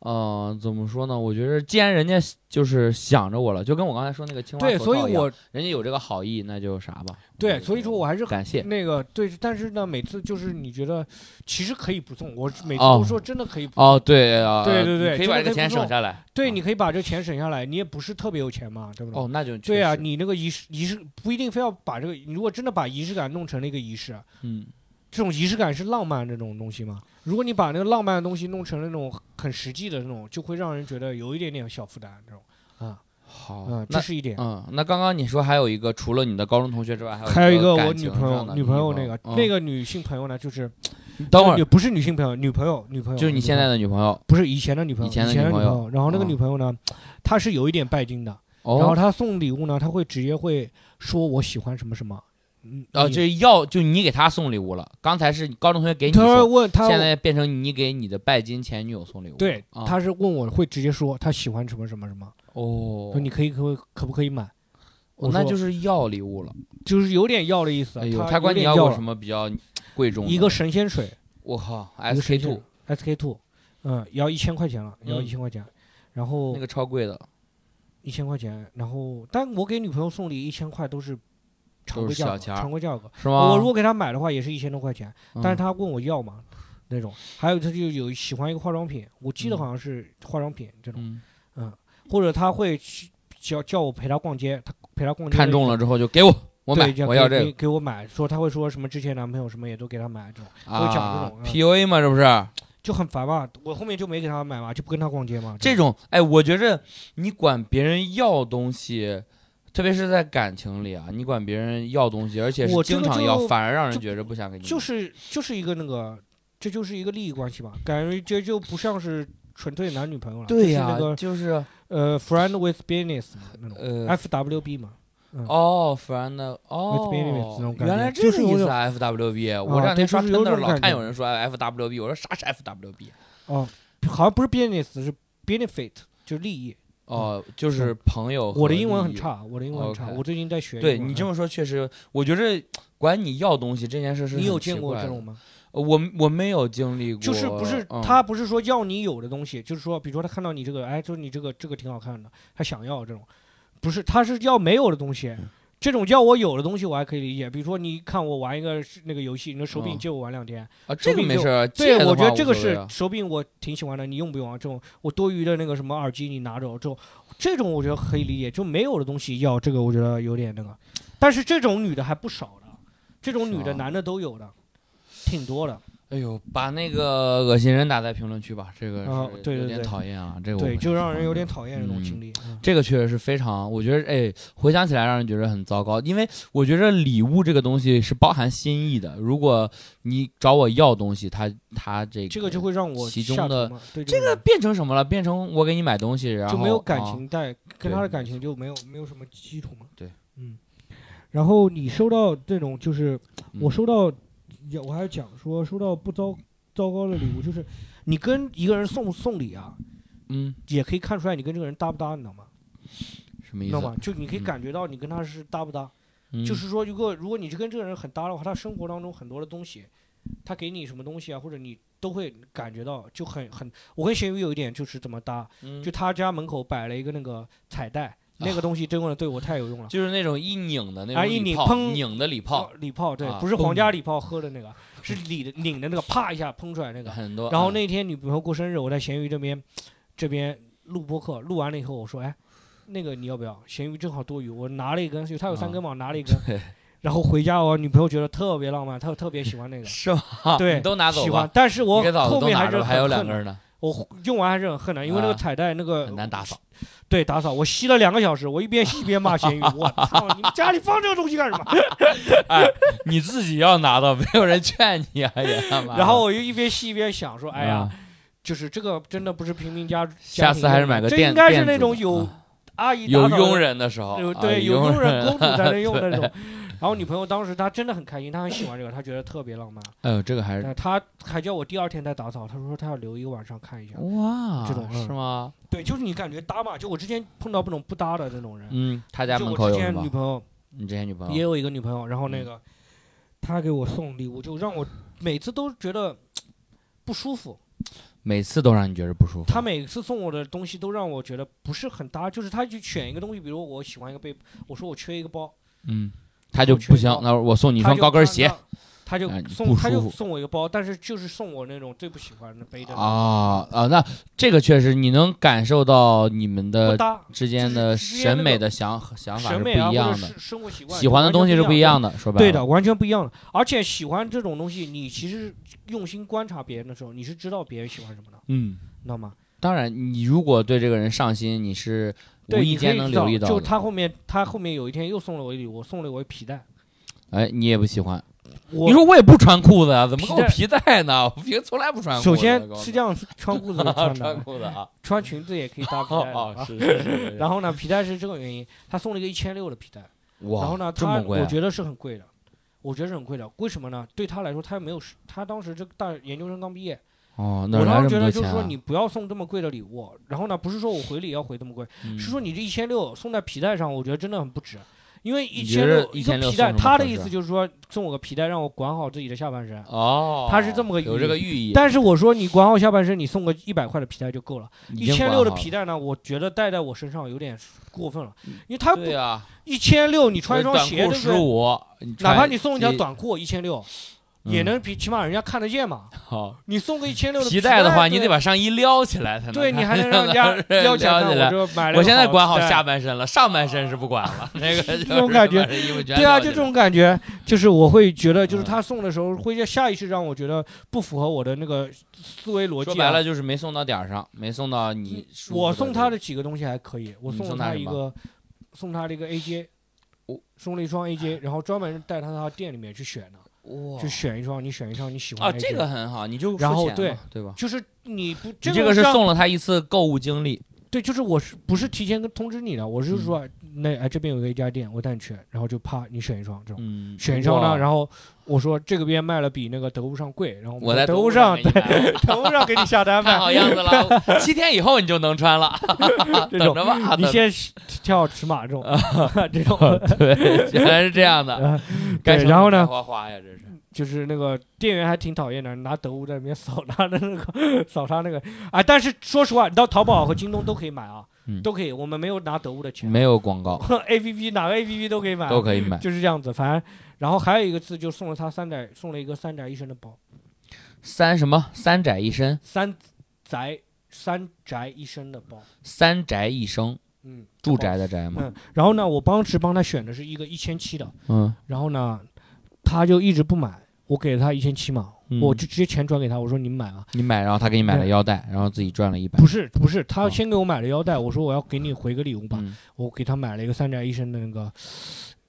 Speaker 2: 呃，怎么说呢？我觉得既然人家就是想着我了，就跟我刚才说那个青蛙
Speaker 1: 对，所以我
Speaker 2: 人家有这个好意，那就啥吧。
Speaker 1: 对，所以说我还是
Speaker 2: 感谢。
Speaker 1: 那个对，但是呢，每次就是你觉得其实可以不送，我每次
Speaker 2: 哦
Speaker 1: 都说真的可以不送。
Speaker 2: 哦，对啊，
Speaker 1: 对对对
Speaker 2: 可以把这个钱省下来。
Speaker 1: 对，
Speaker 2: 啊
Speaker 1: 你可以把这钱省下来，你也不是特别有钱嘛，对不对？
Speaker 2: 哦，那就
Speaker 1: 对啊，你那个仪式仪式不一定非要把这个，你如果真的把仪式感弄成了一个仪式，
Speaker 2: 嗯，
Speaker 1: 这种仪式感是浪漫这种东西吗？如果你把那个浪漫的东西弄成那种很实际的那种，就会让人觉得有一点点小负担这种。啊，
Speaker 2: 好
Speaker 1: 嗯，，
Speaker 2: 那
Speaker 1: 这是一点。
Speaker 2: 嗯，那刚刚你说还有一个，除了你的高中同学之外，还有
Speaker 1: 还有一个我女朋友，女朋友那个
Speaker 2: 嗯。
Speaker 1: 那个女性朋友呢，就是
Speaker 2: 等会儿。
Speaker 1: 女不是女性朋友，女朋友，女朋友
Speaker 2: 就是你现在
Speaker 1: 的
Speaker 2: 的女朋友。
Speaker 1: 不是以前的女朋友，
Speaker 2: 以前的
Speaker 1: 的
Speaker 2: 女朋友。
Speaker 1: 然后那个
Speaker 2: 哦
Speaker 1: 女朋友呢，她是有一点拜金的，然后
Speaker 2: 哦，
Speaker 1: 她送礼物呢，她会直接会说我喜欢什么什么，嗯，
Speaker 2: 哦，
Speaker 1: 你
Speaker 2: 这要就你给他送礼物了，刚才是高中同学给你
Speaker 1: 他会，问他
Speaker 2: 现在变成你给你的拜金前女友送礼物。
Speaker 1: 对，
Speaker 2: 啊
Speaker 1: 她是问我会直接说他喜欢什么什么什么，
Speaker 2: 哦
Speaker 1: 说，你可以可可不可以买？我
Speaker 2: 那就是要礼物了。
Speaker 1: 就是有点要的意思。
Speaker 2: 哎呦，
Speaker 1: 他
Speaker 2: 他管你
Speaker 1: 要
Speaker 2: 什么比较贵重的？
Speaker 1: 一个神仙水
Speaker 2: 我靠，SK two
Speaker 1: SK two，嗯，要一千块钱了，要
Speaker 2: 嗯
Speaker 1: 一千块钱，然后
Speaker 2: 那个超贵的，
Speaker 1: 一千块钱，然后但我给女朋友送礼一千块都是常规价常规价格。
Speaker 2: 是吗？
Speaker 1: 我如果给他买的话，也是一千多块钱，但是
Speaker 2: 嗯
Speaker 1: 她问我要嘛，那种。还有他就有喜欢一个化妆品，我记得
Speaker 2: 嗯
Speaker 1: 好像是化妆品这种，
Speaker 2: 嗯，
Speaker 1: 或者他会去叫叫我陪他逛街，他陪他逛街
Speaker 2: 看中了之后就给我，我买我要这个
Speaker 1: 给我买，说他会说什么之前男朋友什么也都给他买这种，会讲这
Speaker 2: 啊
Speaker 1: 种嗯
Speaker 2: ，PUA 嘛，这不是？
Speaker 1: 就很烦嘛。我后面就没给他买嘛，就不跟他逛街嘛。
Speaker 2: 这种，哎，我觉着你管别人要东西，特别是在感情里啊，你管别人要东西，而且是
Speaker 1: 我这个
Speaker 2: 经常要，
Speaker 1: 就
Speaker 2: 反而让人觉着不想给你买。
Speaker 1: 就是就是一个那个，这就是一个利益关系吧，感觉这就不像是纯粹男女朋友了，
Speaker 2: 对呀
Speaker 1: 就是那，个
Speaker 2: 就是
Speaker 1: 呃，friend with business 嘛那种
Speaker 2: 呃
Speaker 1: ，，FWB 嘛。嗯
Speaker 2: 哦，friend 哦
Speaker 1: Benefits 那种，感
Speaker 2: 原来
Speaker 1: 觉
Speaker 2: 这个意思
Speaker 1: 就是有种
Speaker 2: 啊，FWB。我
Speaker 1: 啊
Speaker 2: 这两天刷
Speaker 1: 对就是有
Speaker 2: Twitter 老看有人说 FWB，我说啥是 FWB？
Speaker 1: 哦，好像不是 business 是 benefit，就是利益。
Speaker 2: 哦，就是朋友。
Speaker 1: 我的英文很。差，我的英文很差我最近在学。
Speaker 2: 对你这么说，确实，我觉着管你要东西这件事是
Speaker 1: 你有见过这种吗？
Speaker 2: 呃我我没有经历过，
Speaker 1: 就是不是
Speaker 2: 嗯
Speaker 1: 他不是说要你有的东西，就是说，比如说他看到你这个，哎，就是你这个这个挺好看的，他想要这种，不是，他是要没有的东西。
Speaker 2: 嗯
Speaker 1: 这种叫我有的东西我还可以理解，比如说你看我玩一个那个游戏，你的手柄
Speaker 2: 嗯
Speaker 1: 借我玩两天，
Speaker 2: 啊，这个没事。
Speaker 1: 对我觉得这个是手柄我挺喜欢的，你用不用啊？这种我多余的那个什么耳机你拿着，这种这种我觉得可以理解，就没有的东西要这个我觉得有点那个，但是这种女的还不少的，这种女的男的都有的，挺多的。
Speaker 2: 哎呦，把那个恶心人打在评论区吧，这个有点讨厌啊，这个我
Speaker 1: 对，就让人有点讨厌这种
Speaker 2: 嗯
Speaker 1: 经历。嗯
Speaker 2: 这个确实是非常，我觉得哎，回想起来让人觉得很糟糕，因为我觉得礼物这个东西是包含心意的。如果你找我要东西，他他这个
Speaker 1: 这个就会让我
Speaker 2: 其中的这个变成什么了？变成我给你买东西，然后
Speaker 1: 就没有感
Speaker 2: 啊
Speaker 1: 情带，跟他的感情就没有没有什么基础嘛。
Speaker 2: 对，
Speaker 1: 嗯。然后你收到这种，就是我
Speaker 2: 嗯
Speaker 1: 收到，也我还讲说收到不糟糟糕的礼物，就是你跟一个人送送礼啊，
Speaker 2: 嗯
Speaker 1: 也可以看出来你跟这个人搭不搭，你知道吗？
Speaker 2: 什么意思？
Speaker 1: 知道吗？就你可以
Speaker 2: 嗯
Speaker 1: 感觉到你跟他是搭不搭。
Speaker 2: 嗯
Speaker 1: 就是说，如果如果你是跟这个人很搭的话，他生活当中很多的东西，他给你什么东西啊，或者你都会感觉到就很很。我跟咸鱼有一点就是怎么搭，
Speaker 2: 嗯
Speaker 1: 就他家门口摆了一个那个彩带，那个东西真的对我太有用了。
Speaker 2: 就是那种一拧的那
Speaker 1: 啊
Speaker 2: 种
Speaker 1: 一拧砰
Speaker 2: 拧的礼炮
Speaker 1: 哦，礼炮对
Speaker 2: 啊，
Speaker 1: 不是皇家礼炮喝的那个，是里的拧的那个，啪一下喷出来那个。
Speaker 2: 很多。
Speaker 1: 然后
Speaker 2: 嗯
Speaker 1: 那天女朋友过生日，我在咸鱼这边这边录播客，录完了以后我说，哎，那个你要不要？咸鱼正好多余，我拿了一根，他有三根嘛，我拿了一根。然后回家，我女朋友觉得特别浪漫，她特别喜欢那个，
Speaker 2: 是吧？
Speaker 1: 对
Speaker 2: 都拿走
Speaker 1: 喜欢。。但是我后面还是
Speaker 2: 还有两根呢，
Speaker 1: 我用完还是很恨的，因为那个
Speaker 2: 啊
Speaker 1: 彩带那个
Speaker 2: 很难打扫。
Speaker 1: 对打扫，我吸了两个小时，我一边吸一边骂咸鱼，我操，你们家里放这个东西干什么？
Speaker 2: 你自己要拿到，没有人劝你啊，也。
Speaker 1: 然后我又一边吸一边想说，哎呀
Speaker 2: 啊，，
Speaker 1: 就是这个真的不是平民家，
Speaker 2: 下次还是买个电，
Speaker 1: 这应该是那种有
Speaker 2: 啊
Speaker 1: 阿姨
Speaker 2: 有佣人的时候，
Speaker 1: 对有
Speaker 2: 佣
Speaker 1: 佣人公主才能用 的那种。然后女朋友当时她真的很开心，她很喜欢这个，她觉得特别浪漫。
Speaker 2: 哎呦，这个还是
Speaker 1: 她还叫我第二天再打扫，她说她要留一个晚上看一下。
Speaker 2: 哇，
Speaker 1: 这种嗯
Speaker 2: 是吗？
Speaker 1: 对，就是你感觉搭嘛，就我之前碰到那种不搭的那种人，
Speaker 2: 嗯，他家门口
Speaker 1: 之前女？朋友
Speaker 2: 你之前女朋友
Speaker 1: 也有一个女朋友，然后那
Speaker 2: 嗯
Speaker 1: 个她给我送礼物，就让我每次都觉得不舒服。
Speaker 2: 每次都让你觉得不舒服。
Speaker 1: 她每次送我的东西都让我觉得不是很搭，就是她去选一个东西，比如我喜欢一个背，我说我缺一个包，
Speaker 2: 嗯，他就不行那我送你一双高跟鞋
Speaker 1: 他就送他就
Speaker 2: 不舒服
Speaker 1: 送我一个包，但是就是送我那种最不喜欢的背的，
Speaker 2: 啊啊，那这个确实你能感受到你们的，之间的审美的想想法是不一样的，
Speaker 1: 是生活习惯，
Speaker 2: 喜欢的东西是不一样的，说白了。
Speaker 1: 对的，完全不一样的。而且喜欢这种东西，你其实用心观察别人的时候，你是知道别人喜欢什么的，
Speaker 2: 嗯，
Speaker 1: 知道吗？
Speaker 2: 当然，你如果对这个人上心，你是无
Speaker 1: 对，
Speaker 2: 意间能留意到就。
Speaker 1: 他后面，他后面有一天又送了我一礼物，我送了我一皮带。
Speaker 2: 哎，你也不喜欢。你说我也不穿裤子啊，怎么给我
Speaker 1: 皮
Speaker 2: 皮带呢？我平时从来不穿裤子。
Speaker 1: 首先是这样，穿裤子
Speaker 2: 你
Speaker 1: 穿
Speaker 2: 穿
Speaker 1: 的，
Speaker 2: 裤子啊。
Speaker 1: 穿裙子也可以搭皮带的
Speaker 2: 哦，
Speaker 1: 啊。
Speaker 2: 是是是。
Speaker 1: 然后呢，皮带是这个原因，他送了一个一千六的皮带。
Speaker 2: 哇，
Speaker 1: 然后呢，他我觉得是很贵的，我觉得是很贵的。为什么呢？对他来说，他没有，他当时这个大研究生刚毕业，
Speaker 2: 哦，哪
Speaker 1: 我当时觉得就是？说你不要送这么贵的礼物。然后呢，不是说我回礼要回这么贵，
Speaker 2: 嗯
Speaker 1: 是说你这一千六送在皮带上，我觉得真的很不值。因为一千六一个
Speaker 2: 1600
Speaker 1: 皮带，他的意思就是说送我个皮带，让我管好自己的下半身。
Speaker 2: 哦，
Speaker 1: 他是这么个
Speaker 2: 有这个寓意，
Speaker 1: 但是我说你管好下半身，你送个一百块的皮带就够了。一千六的皮带呢，我觉得戴在我身上有点过分了，因为他一千六，你穿一双鞋，
Speaker 2: 裤十
Speaker 1: 对不对？
Speaker 2: 五，
Speaker 1: 哪怕你送一条短裤一千六，也
Speaker 2: 嗯
Speaker 1: 能比起码人家看得见嘛。
Speaker 2: 好
Speaker 1: 你送个一千六的
Speaker 2: 皮带的话，你
Speaker 1: 对
Speaker 2: 得把上衣撩起来才能。
Speaker 1: 对你还能让人家撩起来看。
Speaker 2: 撩起来
Speaker 1: 我这买了
Speaker 2: 我现在管好下半身了，上半身是不管了。那个这
Speaker 1: 种感觉对啊，就这种感觉，就是我会觉得，就是
Speaker 2: 嗯
Speaker 1: 他送的时候，会下意识让我觉得不符合我的那个思维逻辑、啊。
Speaker 2: 说白了就是没送到点儿上，没送到你
Speaker 1: 我送他
Speaker 2: 的
Speaker 1: 的几个东西还可以，我送了
Speaker 2: 他
Speaker 1: 一个，送他的一个 AJ，
Speaker 2: 我
Speaker 1: 送了一双 AJ，然后专门带他到他店里面去选的，
Speaker 2: 这个哇
Speaker 1: 去选一双，你选一双你喜欢
Speaker 2: 啊，
Speaker 1: 的
Speaker 2: 这个很好，你就
Speaker 1: 然后
Speaker 2: 付钱
Speaker 1: 对
Speaker 2: 嘛对吧？
Speaker 1: 就是你不
Speaker 2: 这个是送了他一次购物经历，
Speaker 1: 对，就是我是不是提前跟通知你的？我是
Speaker 2: 嗯
Speaker 1: 说，那哎这边有个一家店，我带你去，然后就啪你选一双这种，
Speaker 2: 嗯，
Speaker 1: 选一双呢，然后我说这个边卖了比那个得物上贵，然后
Speaker 2: 我在
Speaker 1: 在得物
Speaker 2: 上
Speaker 1: 得物上给你下单
Speaker 2: 看
Speaker 1: 卖，
Speaker 2: 好样子了，七天以后你就能穿了，等着吧。
Speaker 1: 你先跳尺码这种 这种，
Speaker 2: 对，原来是这样的，
Speaker 1: 然后呢，
Speaker 2: 花花呀，这是。
Speaker 1: 就是那个店员还挺讨厌的，拿得物在里面扫他的那个扫他那个，哎，但是说实话，你到淘宝和京东都可以买啊，
Speaker 2: 嗯。
Speaker 1: 都可以，我们没有拿得物的钱。
Speaker 2: 没有广告，
Speaker 1: A P P 哪个 A P P 都可以买。啊，
Speaker 2: 都可以买，
Speaker 1: 就是这样子，反正，然后还有一个字就送了他三宅，送了一个三宅一生的包，
Speaker 2: 三什么？三宅一生，
Speaker 1: 三宅三宅一生的包，
Speaker 2: 三宅一生，
Speaker 1: 嗯，
Speaker 2: 住宅的宅嘛，
Speaker 1: 嗯，然后呢，我当时帮他选的是一个一千七的，
Speaker 2: 嗯，
Speaker 1: 然后呢，他就一直不买，我给了他一千七嘛，
Speaker 2: 嗯
Speaker 1: 我就直接钱转给他，我说你们买啊，
Speaker 2: 你买，然后他给你买了腰带，然后自己赚了一百
Speaker 1: 不，是不是，他
Speaker 2: 哦
Speaker 1: 先给我买了腰带，我说我要给你回个礼物吧，
Speaker 2: 嗯，
Speaker 1: 我给他买了一个三宅一生的那个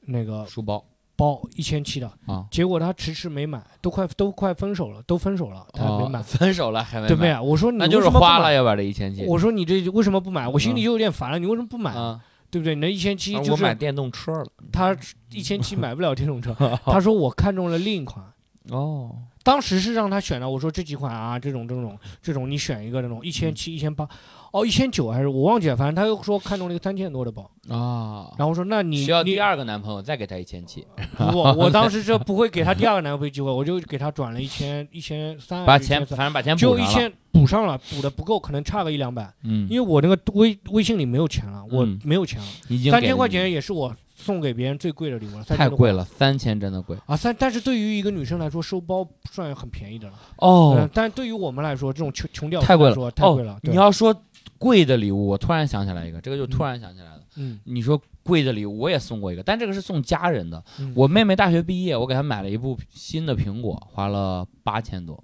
Speaker 1: 那个
Speaker 2: 书包
Speaker 1: 包，一千七的，
Speaker 2: 啊，
Speaker 1: 结果他迟迟没买，都快都快分手了，都分手了，他还没
Speaker 2: 哦
Speaker 1: 买。
Speaker 2: 分手了还没买，
Speaker 1: 对不对？我说你
Speaker 2: 那就是
Speaker 1: 为什么不买
Speaker 2: 花了要把这一千七，
Speaker 1: 我说你这为什么不买？我心里
Speaker 2: 嗯
Speaker 1: 就有点烦了，你为什么不买？
Speaker 2: 啊，
Speaker 1: 对不对？你那一千七就是
Speaker 2: 我买电动车了，
Speaker 1: 他一千七买不了电动车，他说我看中了另一款，
Speaker 2: 哦，
Speaker 1: 当时是让他选的，我说这几款啊，这种这种这种，你选一个那种一千七、一千八，哦，一千九还是我忘记了，反正他又说看中了一个三千多的包，
Speaker 2: 啊，
Speaker 1: 然后我说那你你
Speaker 2: 需要第二个男朋友再给他一千七，
Speaker 1: 我我当时这不会给他第二个男朋友机会，我就给他转了一千 一千三，
Speaker 2: 把钱反正把钱补上了。
Speaker 1: 就一千补上了，补的不够，可能差个一两百，
Speaker 2: 嗯，
Speaker 1: 因为我那个微微信里没有钱了，我
Speaker 2: 嗯。
Speaker 1: 没有钱了。三千块钱也是我送给别人最贵的礼物了，3000多块
Speaker 2: 太贵了，三千真的贵
Speaker 1: 啊！三，但是对于一个女生来说，收包算很便宜的了。
Speaker 2: 哦
Speaker 1: 嗯，但对于我们来说，这种穷穷屌
Speaker 2: 太贵了
Speaker 1: 太贵了。
Speaker 2: 哦。你要说贵的礼物，我突然想起来一个，这个就突然想起来了。
Speaker 1: 嗯，
Speaker 2: 你说贵的礼物，我也送过一个，但这个是送家人的。
Speaker 1: 嗯
Speaker 2: 我妹妹大学毕业，我给她买了一部新的苹果，花了八千多，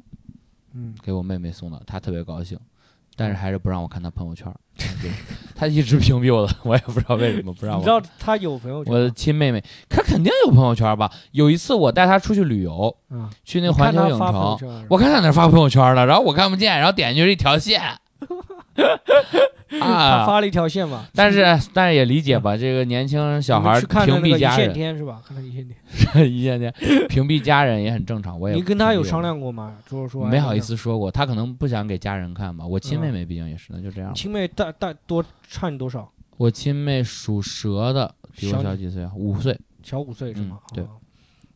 Speaker 1: 嗯
Speaker 2: 给我妹妹送的，她特别高兴，但是还是不让我看她朋友圈儿，她一直屏蔽我的，我也不知道为什么不让我
Speaker 1: 你知。道他有朋友圈
Speaker 2: 我的亲妹妹，她肯定有朋友圈吧？有一次我带她出去旅游，
Speaker 1: 嗯，
Speaker 2: 去那环球影城，我看她那发朋友圈了，然后我看不见，然后点进去一条线，
Speaker 1: 他
Speaker 2: 啊！
Speaker 1: 发了一条线嘛，
Speaker 2: 但是但是也理解吧，这个年轻小孩屏蔽家人，
Speaker 1: 天是吧？看他一线天，
Speaker 2: 一线天屏蔽家人也很正常。我也
Speaker 1: 你跟他有商量过吗？就是说
Speaker 2: 没好意，思说过，他可能不想给家人看吧。我亲妹
Speaker 1: 嗯
Speaker 2: 妹毕竟也是，那就这样。
Speaker 1: 亲妹大大多差你多少？
Speaker 2: 我亲妹属蛇的，比我
Speaker 1: 小
Speaker 2: 几岁啊？五岁。
Speaker 1: 小五岁是吗？
Speaker 2: 嗯对
Speaker 1: 哦，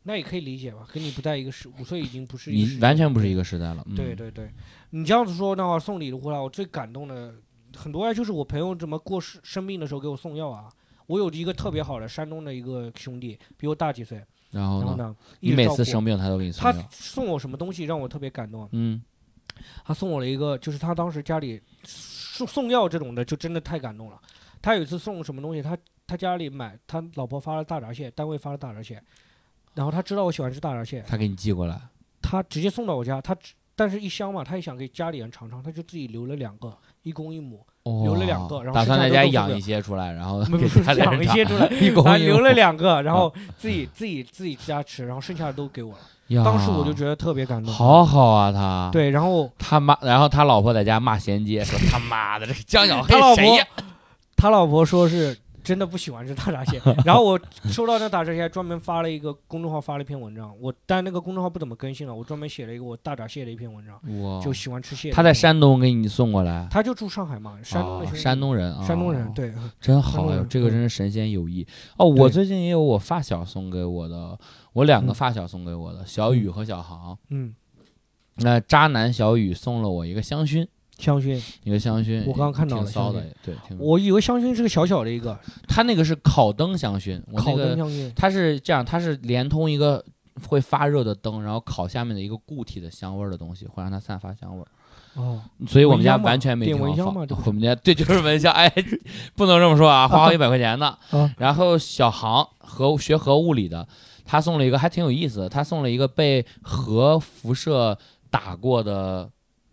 Speaker 1: 那也可以理解吧，跟你不在一个时，五岁已经不是一个
Speaker 2: 你完全不是一个时代了。嗯、
Speaker 1: 对对对，你这样子说的话，送礼的话，我最感动的很多啊，就是我朋友怎么过世生病的时候给我送药啊。我有一个特别好的山东的一个兄弟，比我大几岁，
Speaker 2: 然后呢？你每次生病他都给你送
Speaker 1: 他。送我什么东西让我特别感动啊？
Speaker 2: 嗯，
Speaker 1: 他送我了一个，就是他当时家里送送药这种的，就真的太感动了。他有一次送什么东西，他他家里买，他老婆发了大闸蟹，单位发了大闸蟹，然后他知道我喜欢吃大闸蟹，
Speaker 2: 他给你寄过来。
Speaker 1: 他直接送到我家，他只但是一箱嘛，他也想给家里人尝尝，他就自己留了两个，一公一母，留了两个
Speaker 2: 哦
Speaker 1: 然后
Speaker 2: 打算在家养一些出来，然后
Speaker 1: 不
Speaker 2: 给
Speaker 1: 是
Speaker 2: 家
Speaker 1: 一些出来，
Speaker 2: 一公一母
Speaker 1: 他留了两个，然后自己自己自己家吃，然后剩下的都给我了。当时我就觉得特别感动。
Speaker 2: 好好啊，他。
Speaker 1: 对，然后
Speaker 2: 他妈，然后他老婆在家骂衔接，说他妈的这个江小黑
Speaker 1: 他老婆
Speaker 2: 谁呀？
Speaker 1: 他老婆说是真的不喜欢吃大闸蟹，然后我收到那大闸蟹，专门发了一个公众号发了一篇文章，我但那个公众号不怎么更新了，我专门写了一个我大闸蟹的一篇文章，
Speaker 2: 哇，
Speaker 1: 就喜欢吃蟹。
Speaker 2: 他在，山东给你送过来，
Speaker 1: 他就住上海嘛，山东的
Speaker 2: 哦。山东人啊，
Speaker 1: 山东人，对，
Speaker 2: 真好这个真是神仙友谊哦！我最近也有我发小送给我的，我两个
Speaker 1: 嗯
Speaker 2: 发小送给我的，小雨和小航。
Speaker 1: 嗯，
Speaker 2: 那渣男小雨送了我一个香薰，
Speaker 1: 香薰，
Speaker 2: 一个香薰，
Speaker 1: 我刚刚看到了
Speaker 2: 挺骚的
Speaker 1: 香，
Speaker 2: 对，挺。
Speaker 1: 我以为香薰是个小小的一个
Speaker 2: 它那个是烤灯香薰，我那
Speaker 1: 烤灯
Speaker 2: 个
Speaker 1: 香薰，
Speaker 2: 它是这样，它是连通一个会发热的灯，然后烤下面的一个固体的香味儿的东西，会让它散发香味儿。
Speaker 1: 哦，
Speaker 2: 所以我们家完全没
Speaker 1: 蚊香
Speaker 2: 我们家对就是蚊香，哎，不能这么说啊，花好几百块钱呢。
Speaker 1: 啊
Speaker 2: 然后小航核学核物理的，他送了一个还挺有意思的，他送了一个被核辐射打过的